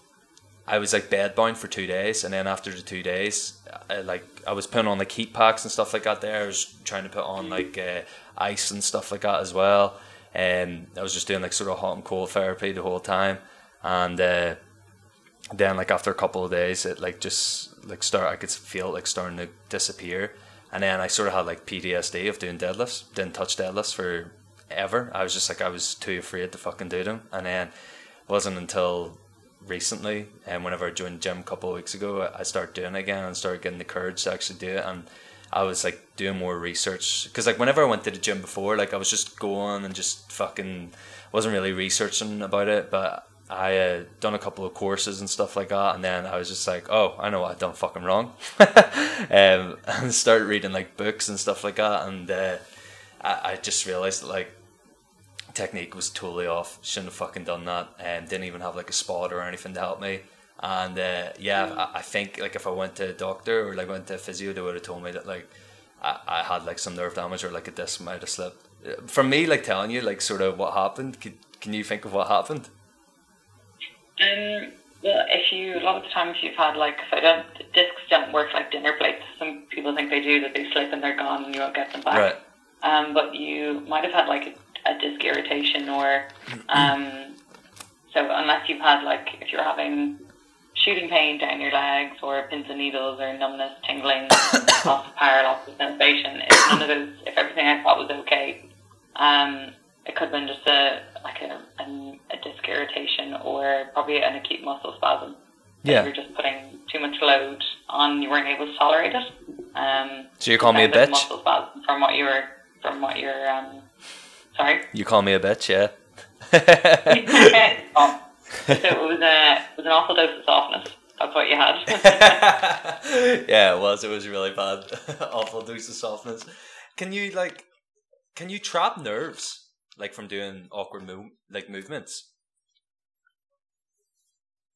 I was like bedbound for two days, and then after the two days, I, like I was putting on like heat packs and stuff like that. There, I was trying to put on like uh, ice and stuff like that as well. And I was just doing like sort of hot and cold therapy the whole time. And uh, then like after a couple of days, it like just like start. I could feel it like starting to disappear. And then I sort of had like PTSD of doing deadlifts. Didn't touch deadlifts for ever. I was just like I was too afraid to fucking do them. And then it wasn't until recently and whenever I joined gym a couple weeks ago I started doing it again and started getting the courage to actually do it. And I was like doing more research. Because like whenever I went to the gym before like I was just going and just fucking wasn't really researching about it but I uh, done a couple of courses and stuff like that. And then I was just like oh I know what I've done fucking wrong. Um, and started reading like books and stuff like that. And uh, I, I just realized that like technique was totally off. Shouldn't have fucking done that. And um, didn't even have like a spot or anything to help me. And uh, yeah, I, I, think like if I went to a doctor or like went to a physio, they would have told me that like I, I had like some nerve damage or like a disc might have slipped. For me, like telling you like sort of what happened. Can, can you think of what happened? Um. Well, if you a lot of the times you've had like so don't discs don't work like dinner plates. Some people think they do that they slip and they're gone and you won't get them back. Right. Um, but you might have had like a, a disc irritation or um, so unless you've had like if you're having shooting pain down your legs or pins and needles or numbness, tingling, loss of power, loss of sensation. If none of those, if everything I thought was okay, um, it could have been just a like a, a, a disc irritation or probably an acute muscle spasm. Yeah. You're just putting too much load on. You weren't able to tolerate it. Um, so you call me a bitch. Muscle spasm from what you were from what you're. Um, sorry. You call me a bitch, yeah. oh. So it was a it was an awful dose of softness. That's what you had. yeah, it was. It was really bad. awful dose of softness. Can you like? Can you trap nerves like from doing awkward move like movements?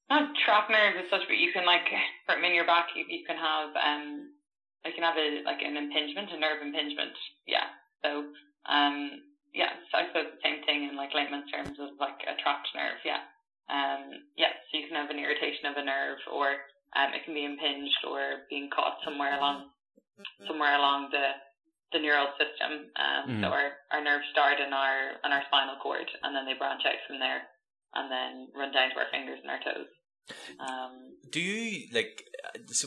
Not trap nerves as such, but you can like hurt them in your back. You, you can have um, you can have a like an impingement, a nerve impingement. Yeah. So um, yeah. So I suppose the same thing in like layman's terms of like a trapped nerve. Yeah. Um, yeah, so you can have an irritation of a nerve, or um, it can be impinged or being caught somewhere along somewhere along the the neural system. Um, mm. So our, our nerves start in our on our spinal cord, and then they branch out from there, and then run down to our fingers and our toes. Um, Do you like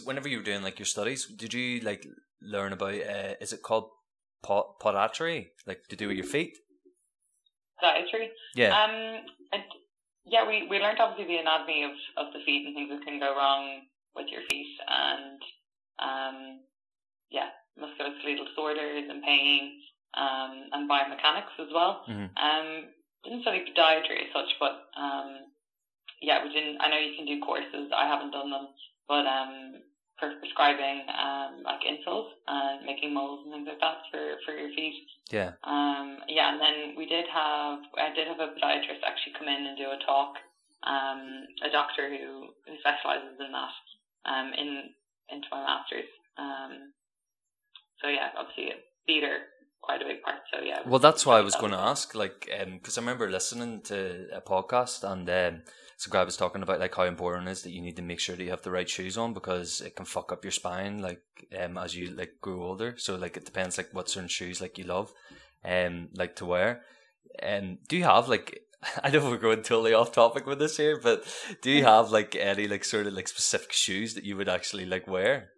whenever you were doing like your studies? Did you like learn about? Uh, is it called podatry? Like to do with your feet? Podiatry. Yeah. Um, yeah, we, we learned obviously the anatomy of, of the feet and things that can go wrong with your feet and um, yeah, musculoskeletal disorders and pain um, and biomechanics as well. Mm-hmm. Um, didn't study podiatry as such, but um, yeah, we didn't. I know you can do courses. I haven't done them, but um, for prescribing um, like insoles and making molds and things like that for, for your feet. Yeah. Um, yeah, and then we did have I did have a podiatrist actually come in and do a talk. Um, a doctor who, who specializes in that. Um, in into my masters. Um, so yeah, obviously feet are quite a big part. So yeah. Well, that's why I was going to ask, like, because um, I remember listening to a podcast and um, some guy was talking about like how important it is that you need to make sure that you have the right shoes on because it can fuck up your spine like um as you like grow older. So like it depends like what certain shoes like you love um like to wear. And um, do you have like I know we're going totally off topic with this here, but do you have like any like sort of like specific shoes that you would actually like wear?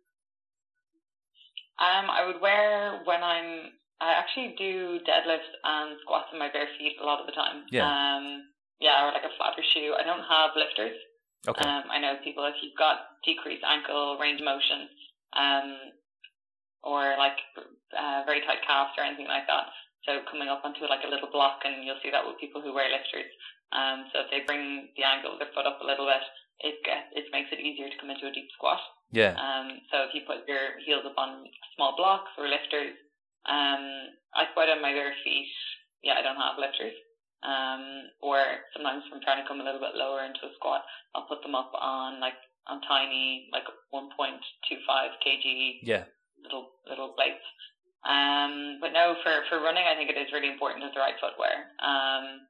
Um, I would wear when I'm. I actually do deadlifts and squats in my bare feet a lot of the time. Yeah. Um, yeah, or like a flatter shoe. I don't have lifters. Okay. Um, I know people if you've got decreased ankle range of motion, um, or like uh, very tight calves or anything like that. So coming up onto like a little block, and you'll see that with people who wear lifters. Um, so if they bring the angle of their foot up a little bit, it gets, it makes it easier to come into a deep squat. Yeah. Um, so if you put your heels up on small blocks or lifters, um, I squat on my bare feet. Yeah, I don't have lifters. Um, or sometimes I'm trying to come a little bit lower into a squat, I'll put them up on like on tiny like 1.25 kg yeah little little plates. Um, but no, for for running, I think it is really important to have the right footwear. Um,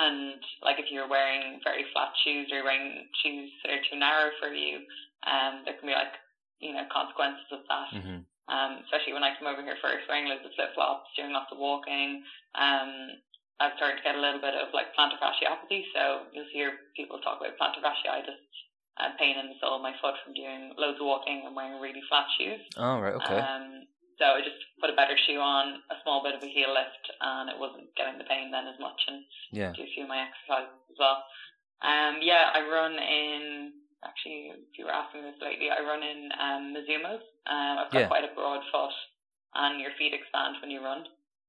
and like if you're wearing very flat shoes or you're wearing shoes that are too narrow for you, um, there can be like you know consequences of that. Mm-hmm. Um, especially when I came over here first wearing loads of flip flops, doing lots of walking. Um, I've started to get a little bit of like plantar fasciopathy. So you'll hear people talk about plantar fasciitis and pain in the sole of my foot from doing loads of walking and wearing really flat shoes. Oh, right, okay. Um, so I just put a better shoe on, a small bit of a heel lift, and it wasn't getting the pain then as much, and yeah. do a few of my exercises as well. Um, yeah, I run in. Actually, if you were asking this lately, I run in um, Mizunos. Um, I've got yeah. quite a broad foot, and your feet expand when you run.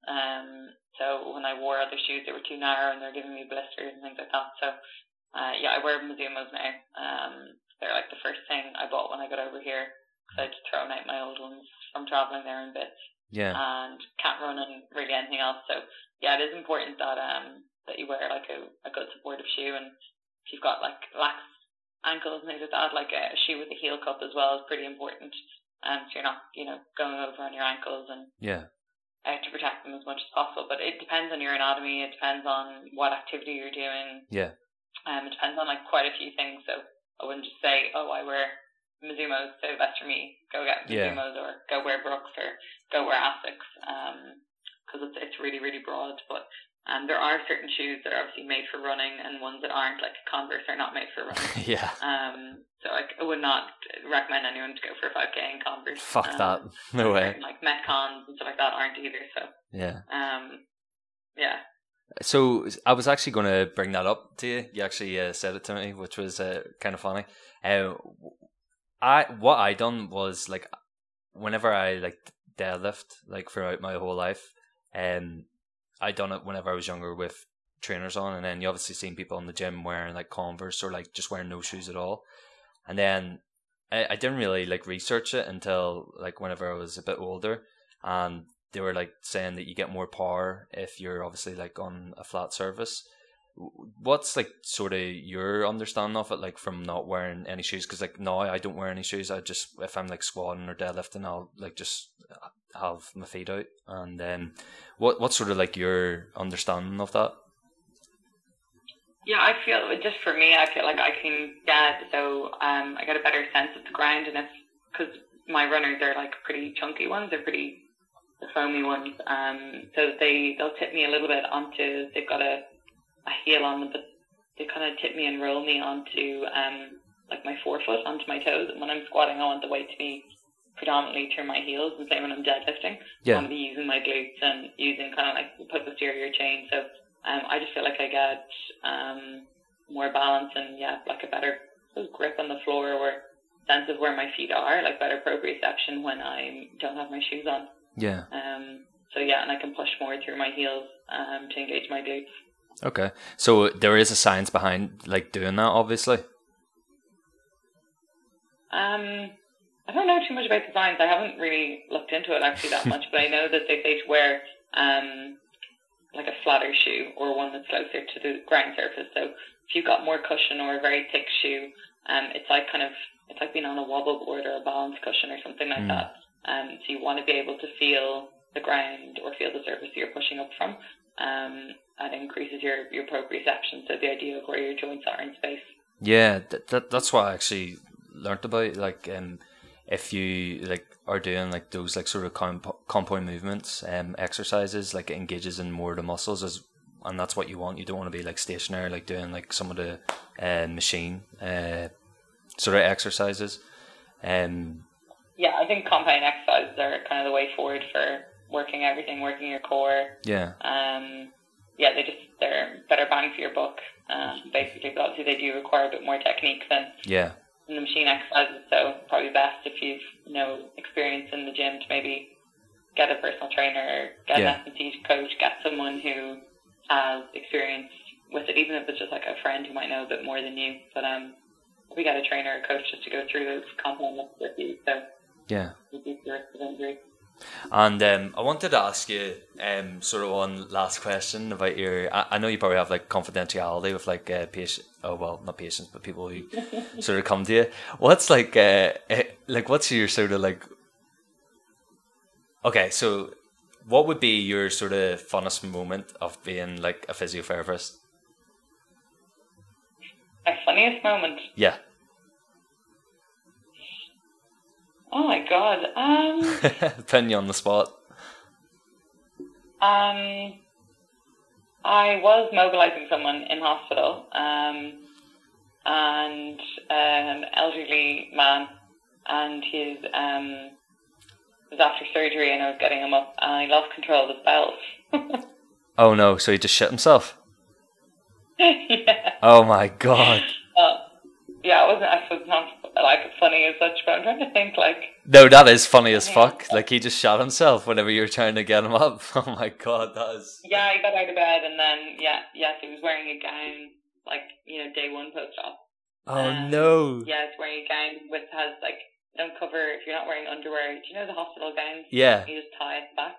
Um, so when I wore other shoes, they were too narrow and they're giving me blisters and things like that. So uh, yeah, I wear Mizunos now. Um, they're like the first thing I bought when I got over here because I'd thrown out my old ones from traveling there in bits. Yeah. and can't run and really anything else. So yeah, it is important that um that you wear like a, a good supportive shoe and if you've got like lax ankles and things like that, like a, a shoe with a heel cup as well is pretty important. Um, so you're not, you know, going over on your ankles and Yeah. Uh, to protect them as much as possible. But it depends on your anatomy. It depends on what activity you're doing. Yeah. Um, it depends on like quite a few things. So I wouldn't just say, oh, I wear Mizuno's, so that's for me. Go get Yeah. Or go wear Brooks or go wear Asics. Um, because it's it's really really broad. But um, there are certain shoes that are obviously made for running and ones that aren't. Like Converse are not made for running. yeah. Um, so like, I would not recommend anyone to go for a 5k in Converse. Fuck Um, that. No way. certain, Like Metcons and stuff like that aren't either. So Yeah. um, yeah. So I was actually going to bring that up to you. You actually uh, said it to me, which was uh, kind of funny. Uh, I what I done was like whenever I like deadlift like throughout my whole life, um, I done it whenever I was younger with trainers on, and then you obviously seen people in the gym wearing like Converse or like just wearing no shoes at all, and then I, I didn't really like research it until like whenever I was a bit older, and they were like saying that you get more power if you're obviously like on a flat surface. What's like sort of your understanding of it, like from not wearing any shoes? Because like now I don't wear any shoes. I just if I'm like squatting or deadlifting, I'll like just uh, have my feet out. And then what what's sort of like your understanding of that? Yeah, I feel just for me, I feel like I can get so um I get a better sense of the ground, and if because my runners are like pretty chunky ones, they're pretty foamy ones, um so they they'll tip me a little bit onto they've got a a heel on them, but they kind of tip me and roll me onto um like my forefoot onto my toes, and when I'm squatting, I want the weight to be predominantly through my heels, and same when I'm deadlifting. Yeah, be using my glutes and using kind of like the posterior chain. So um, I just feel like I get um, more balance and yeah, like a better grip on the floor or sense of where my feet are, like better proprioception when I don't have my shoes on. yeah. Um, so yeah, and I can push more through my heels um, to engage my glutes. Okay, so there is a science behind like doing that, obviously. Um, I don't know too much about the science. I haven't really looked into it actually that much, but I know that they say to wear um, like a flatter shoe or one that's closer to the ground surface. So if you've got more cushion or a very thick shoe, um, it's like kind of it's like being on a wobble board or a balance cushion or something like Mm. that. Um, so you want to be able to feel the ground or feel the surface you're pushing up from. Um, that increases your your proprioception. So the idea of where your joints are in space. Yeah, that, that that's what I actually learned about. Like, um, if you like are doing like those like sort of comp- compound movements, um, exercises, like it engages in more of the muscles, as and that's what you want. You don't want to be like stationary, like doing like some of the uh, machine uh, sort of exercises. Um, yeah, I think compound exercises are kind of the way forward for working everything, working your core. yeah, Um, yeah, they just they're better bang for your buck. Um, basically, but obviously they do require a bit more technique than yeah, the machine exercises. So probably best if you've you know experience in the gym to maybe get a personal trainer, get Yeah. an S&C coach, get someone who has experience with it, even if it's just like a friend who might know a bit more than you. But um, we get a trainer a coach just to go through those compound lifts with you, so yeah. reduce the risk of injury. And um, I wanted to ask you um, sort of one last question about your. I, I know you probably have like confidentiality with like uh, patient. Oh well, not patients, but people who sort of come to you. What's like, uh, eh, like what's your sort of like? Okay, so what would be your sort of funnest moment of being like a physiotherapist? My funniest moment. Yeah, Oh my god. Um. putting you on the spot. Um, I was mobilizing someone in hospital, um, and an elderly man, and his um, was after surgery, and I was getting him up, and I lost control of his bowels. Oh no! So he just shit himself. yeah. Oh my god! Uh, yeah, it wasn't. I suppose not like funny as such, but I'm trying to think like. No, that is funny as fuck. Like he just shot himself whenever you were trying to get him up. Oh my god, that is. Yeah, he got out of bed, and then yeah, yes, he was wearing a gown, like you know, day one post op. Oh Um, no. Yeah, it's wearing a gown with has like don't cover if you're not wearing underwear. Do you know the hospital gowns? Yeah. You just tie it back.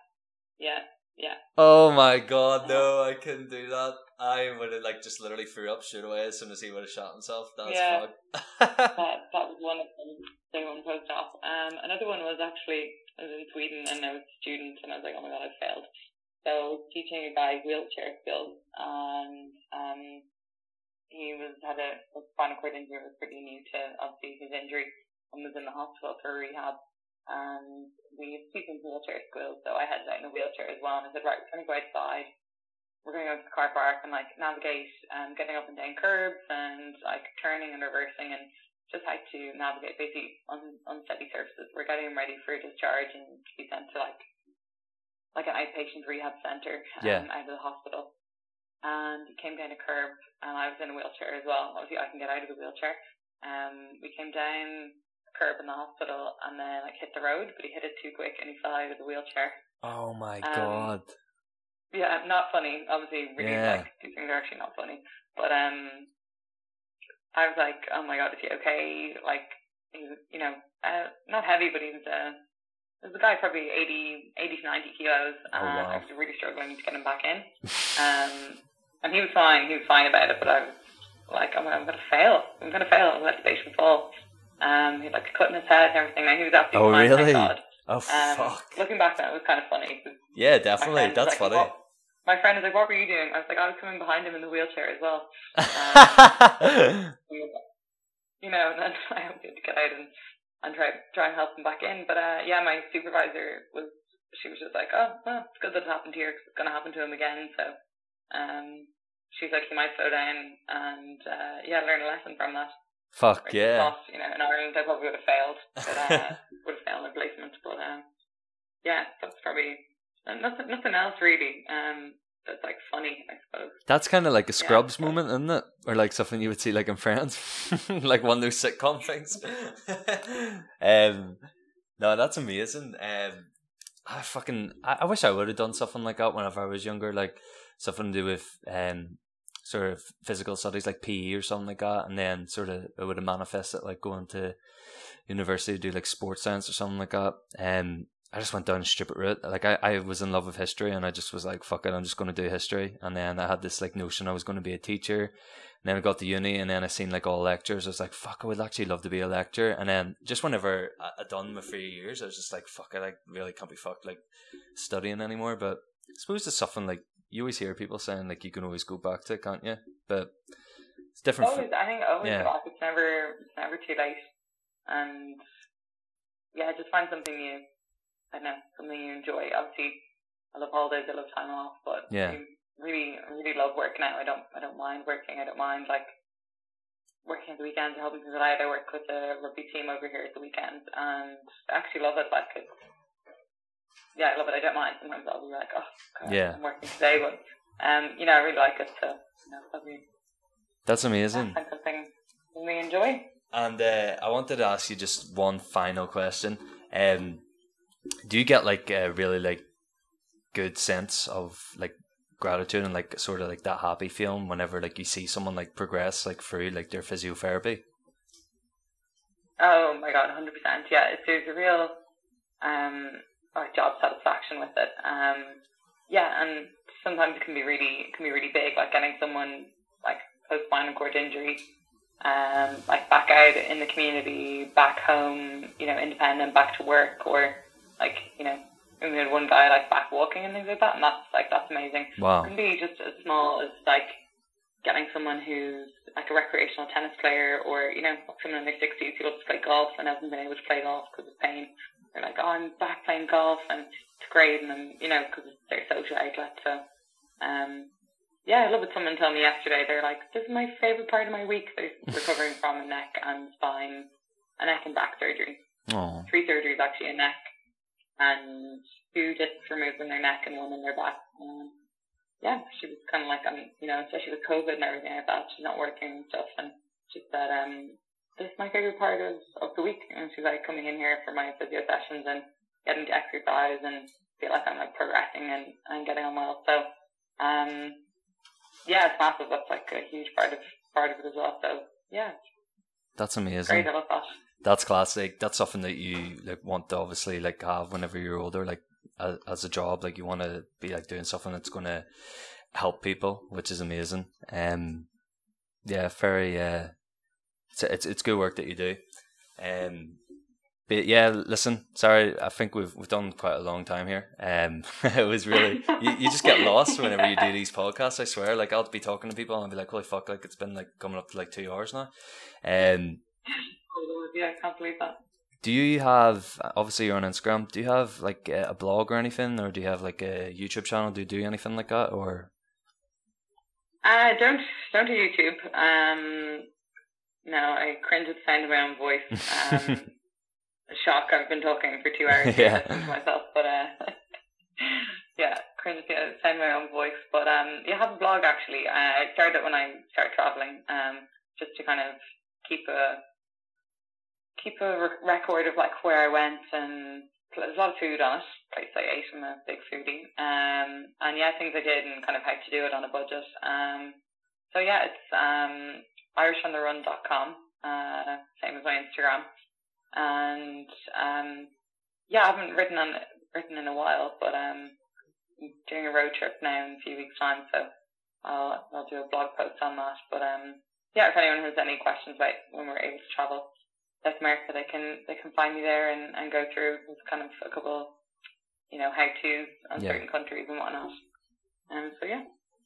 Yeah, yeah. Oh my god, no, I couldn't do that. I would have like just literally threw up straight away as soon as he would have shot himself. That's Yeah. that that was one of them. They one post op. Um, another one was actually I was in Sweden and I was a student and I was like, oh my god, I failed. So teaching a guy wheelchair skills and um, he was had a, a spinal cord injury was pretty new to obviously his injury and was in the hospital for rehab. And we speak in wheelchair skills, so I had that in a wheelchair as well. And I said, right, we're going to go outside. We're going to go to the car park and like navigate, um, getting up and down curbs and like turning and reversing and just had to navigate basically on unsteady surfaces. We're getting him ready for discharge and to be sent to like like an outpatient rehab center um, Yeah. out of the hospital. And he came down a curb and I was in a wheelchair as well. Obviously I can get out of the wheelchair. Um we came down curb in the hospital and then like hit the road, but he hit it too quick and he fell out of the wheelchair. oh my Um, god. Yeah, not funny. Obviously, really Yeah. like these things are actually not funny. But um, I was like, oh my god, is he okay? Like, he was, you know, uh, not heavy, but he was uh, a guy probably 80, 80 to ninety kilos, Oh, wow. I was really struggling to get him back in. Um, and he was fine. He was fine about it, but I was like, I'm, I'm gonna fail. I'm gonna fail. I'm let the patient fall. Um, he like a cut in his head and everything. And he was absolutely Oh, fine. really? God. Oh Um, fuck. looking back, that was kind of funny. Yeah, definitely. That's like, funny. "What-" My friend was like, "What were you doing?" I was like, "I was coming behind him in the wheelchair as well." You know, and then I had to get out and and try try and help him back in. But uh, yeah, my supervisor was she was just like, "Oh, well, it's good that it happened here 'cause it's going to happen to him again." So, um, she's like, "He might slow down and uh, yeah, learn a lesson from that." Fuck yeah. not, you know, in Ireland, I probably would have failed. But, uh, would have failed my placement. But um, yeah, that's probably nothing. Nothing else really. Um, that's like funny, I suppose. That's kind of like a Scrubs so- moment, isn't it? Or like something you would see like in Friends, like one of those sitcom things. um, no, that's amazing. Um, I fucking, I, I wish I would have done something like that whenever I was younger, like something to do with um, sort of physical studies, like PE or something like that, and then sort of it would have manifested like going to university to do like sports science or something like that. Um, I just went down a stupid route. Like I, I was in love with history and I just was like, fuck it, I'm just gonna do history. And then I had this like notion I was gonna be a teacher. And then I got to uni and then I seen like all lectures. I was like, fuck, I would actually love to be a lecturer. And then just whenever I, done my three years, I was just like, fuck, I like really can't be fucked like studying anymore. But I suppose it's something like you always hear people saying like you can always go back to, it, can't you? But it's different. Always, I think always Yeah. back. It's never, it's never too late. And yeah, just find something new. I don't know, something you enjoy. Obviously, I love holidays. I love time off, but Yeah. I really, really love work now. I don't, I don't mind working. I don't mind like working at the weekends, helping people out. I work with a rugby team over here at the weekends, and I actually love it. Like, it's, yeah, I love it. I don't mind. Sometimes I'll be like, oh, God, Yeah. I'm working today, but um, you know, I really like it. So, you know, probably That's amazing. find something we enjoy. And uh, I wanted to ask you just one final question. Um, do you get like a really like good sense of like gratitude and like sort of like that happy feeling whenever like you see someone like progress like through like their physiotherapy? Oh my god, hundred percent. Yeah, it's, there's a real um like job satisfaction with it. Um, yeah, and sometimes it can be really can be really big, like getting someone like post spinal cord injury, um, like back out in the community, back home, you know, independent, back to work, or like you know, we had one guy like back walking and things like that, and that's like that's amazing. It Wow. can be just as small as like getting someone who's like a recreational tennis player or, you know, someone in their 60s who loves to play golf and hasn't been able to play golf because of pain. They're like, oh, I'm back playing golf and it's great and, I'm, you know, because it's their social outlet. So, um, yeah, I love it. Someone told me yesterday, they're like, this is my favourite part of my week. They're recovering from a neck and spine, a neck and back surgery. Oh, Three surgeries actually in neck and two discs removed in their neck and one in their back. Um, yeah, she was kind of like, um, you know, especially with COVID and everything like that, she's not working and stuff. And she said, um, this is my favorite part of, of the week. And she's like coming in here for my physio sessions and getting to exercise and feel like I'm like progressing and, and getting on well. So, um, yeah, it's massive. That's like a huge part of, part of it as well. So yeah, that's great. amazing. I love that. that's classic. That's something that you like want to obviously like have whenever you're older, like as, as a job. Like you want to be like doing something that's going to help people, which is amazing. Um, yeah, very. Uh, it's it's it's good work that you do. Um, but yeah, listen, sorry, I think we've we've done quite a long time here. Um, it was really you, you just get lost whenever you do these podcasts. I swear, like I'll be talking to people and I'll be like, "Holy fuck!" Like it's been like coming up to like two hours now. Um, oh, yeah, I can't believe that. Do you have obviously you're on Instagram? Do you have like a blog or anything, or do you have like a YouTube channel? Do you do anything like that, or? I don't don't do YouTube. Um, no, I cringe at the sound of my own voice. Um, shock! I've been talking for two hours yeah. to myself, but uh, yeah, cringe at the sound of my own voice. But um, you have a blog actually. Uh, I started it when I started traveling, um, just to kind of keep a keep a re- record of like where I went and there's a lot of food on it. Place I ate. I'm a big foodie. Um, and yeah, things I did and kind of how to do it on a budget. Um, so yeah, it's um irishontheRun.com, uh, same as my Instagram. And um, yeah, I haven't written on written in a while, but um, I'm doing a road trip now in a few weeks' time, so I'll I'll do a blog post on that. But um, yeah, if anyone has any questions about when we're able to travel South America, they can they can find me there and, and go through with kind of a couple, you know, how to on yeah. certain countries and whatnot. Um, so yeah.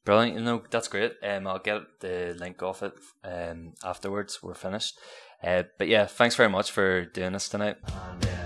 Brilliant. You know, that's great. Um, I'll get the link off it um, afterwards. We're finished. Uh, but yeah, thanks very much for doing this tonight. And, uh,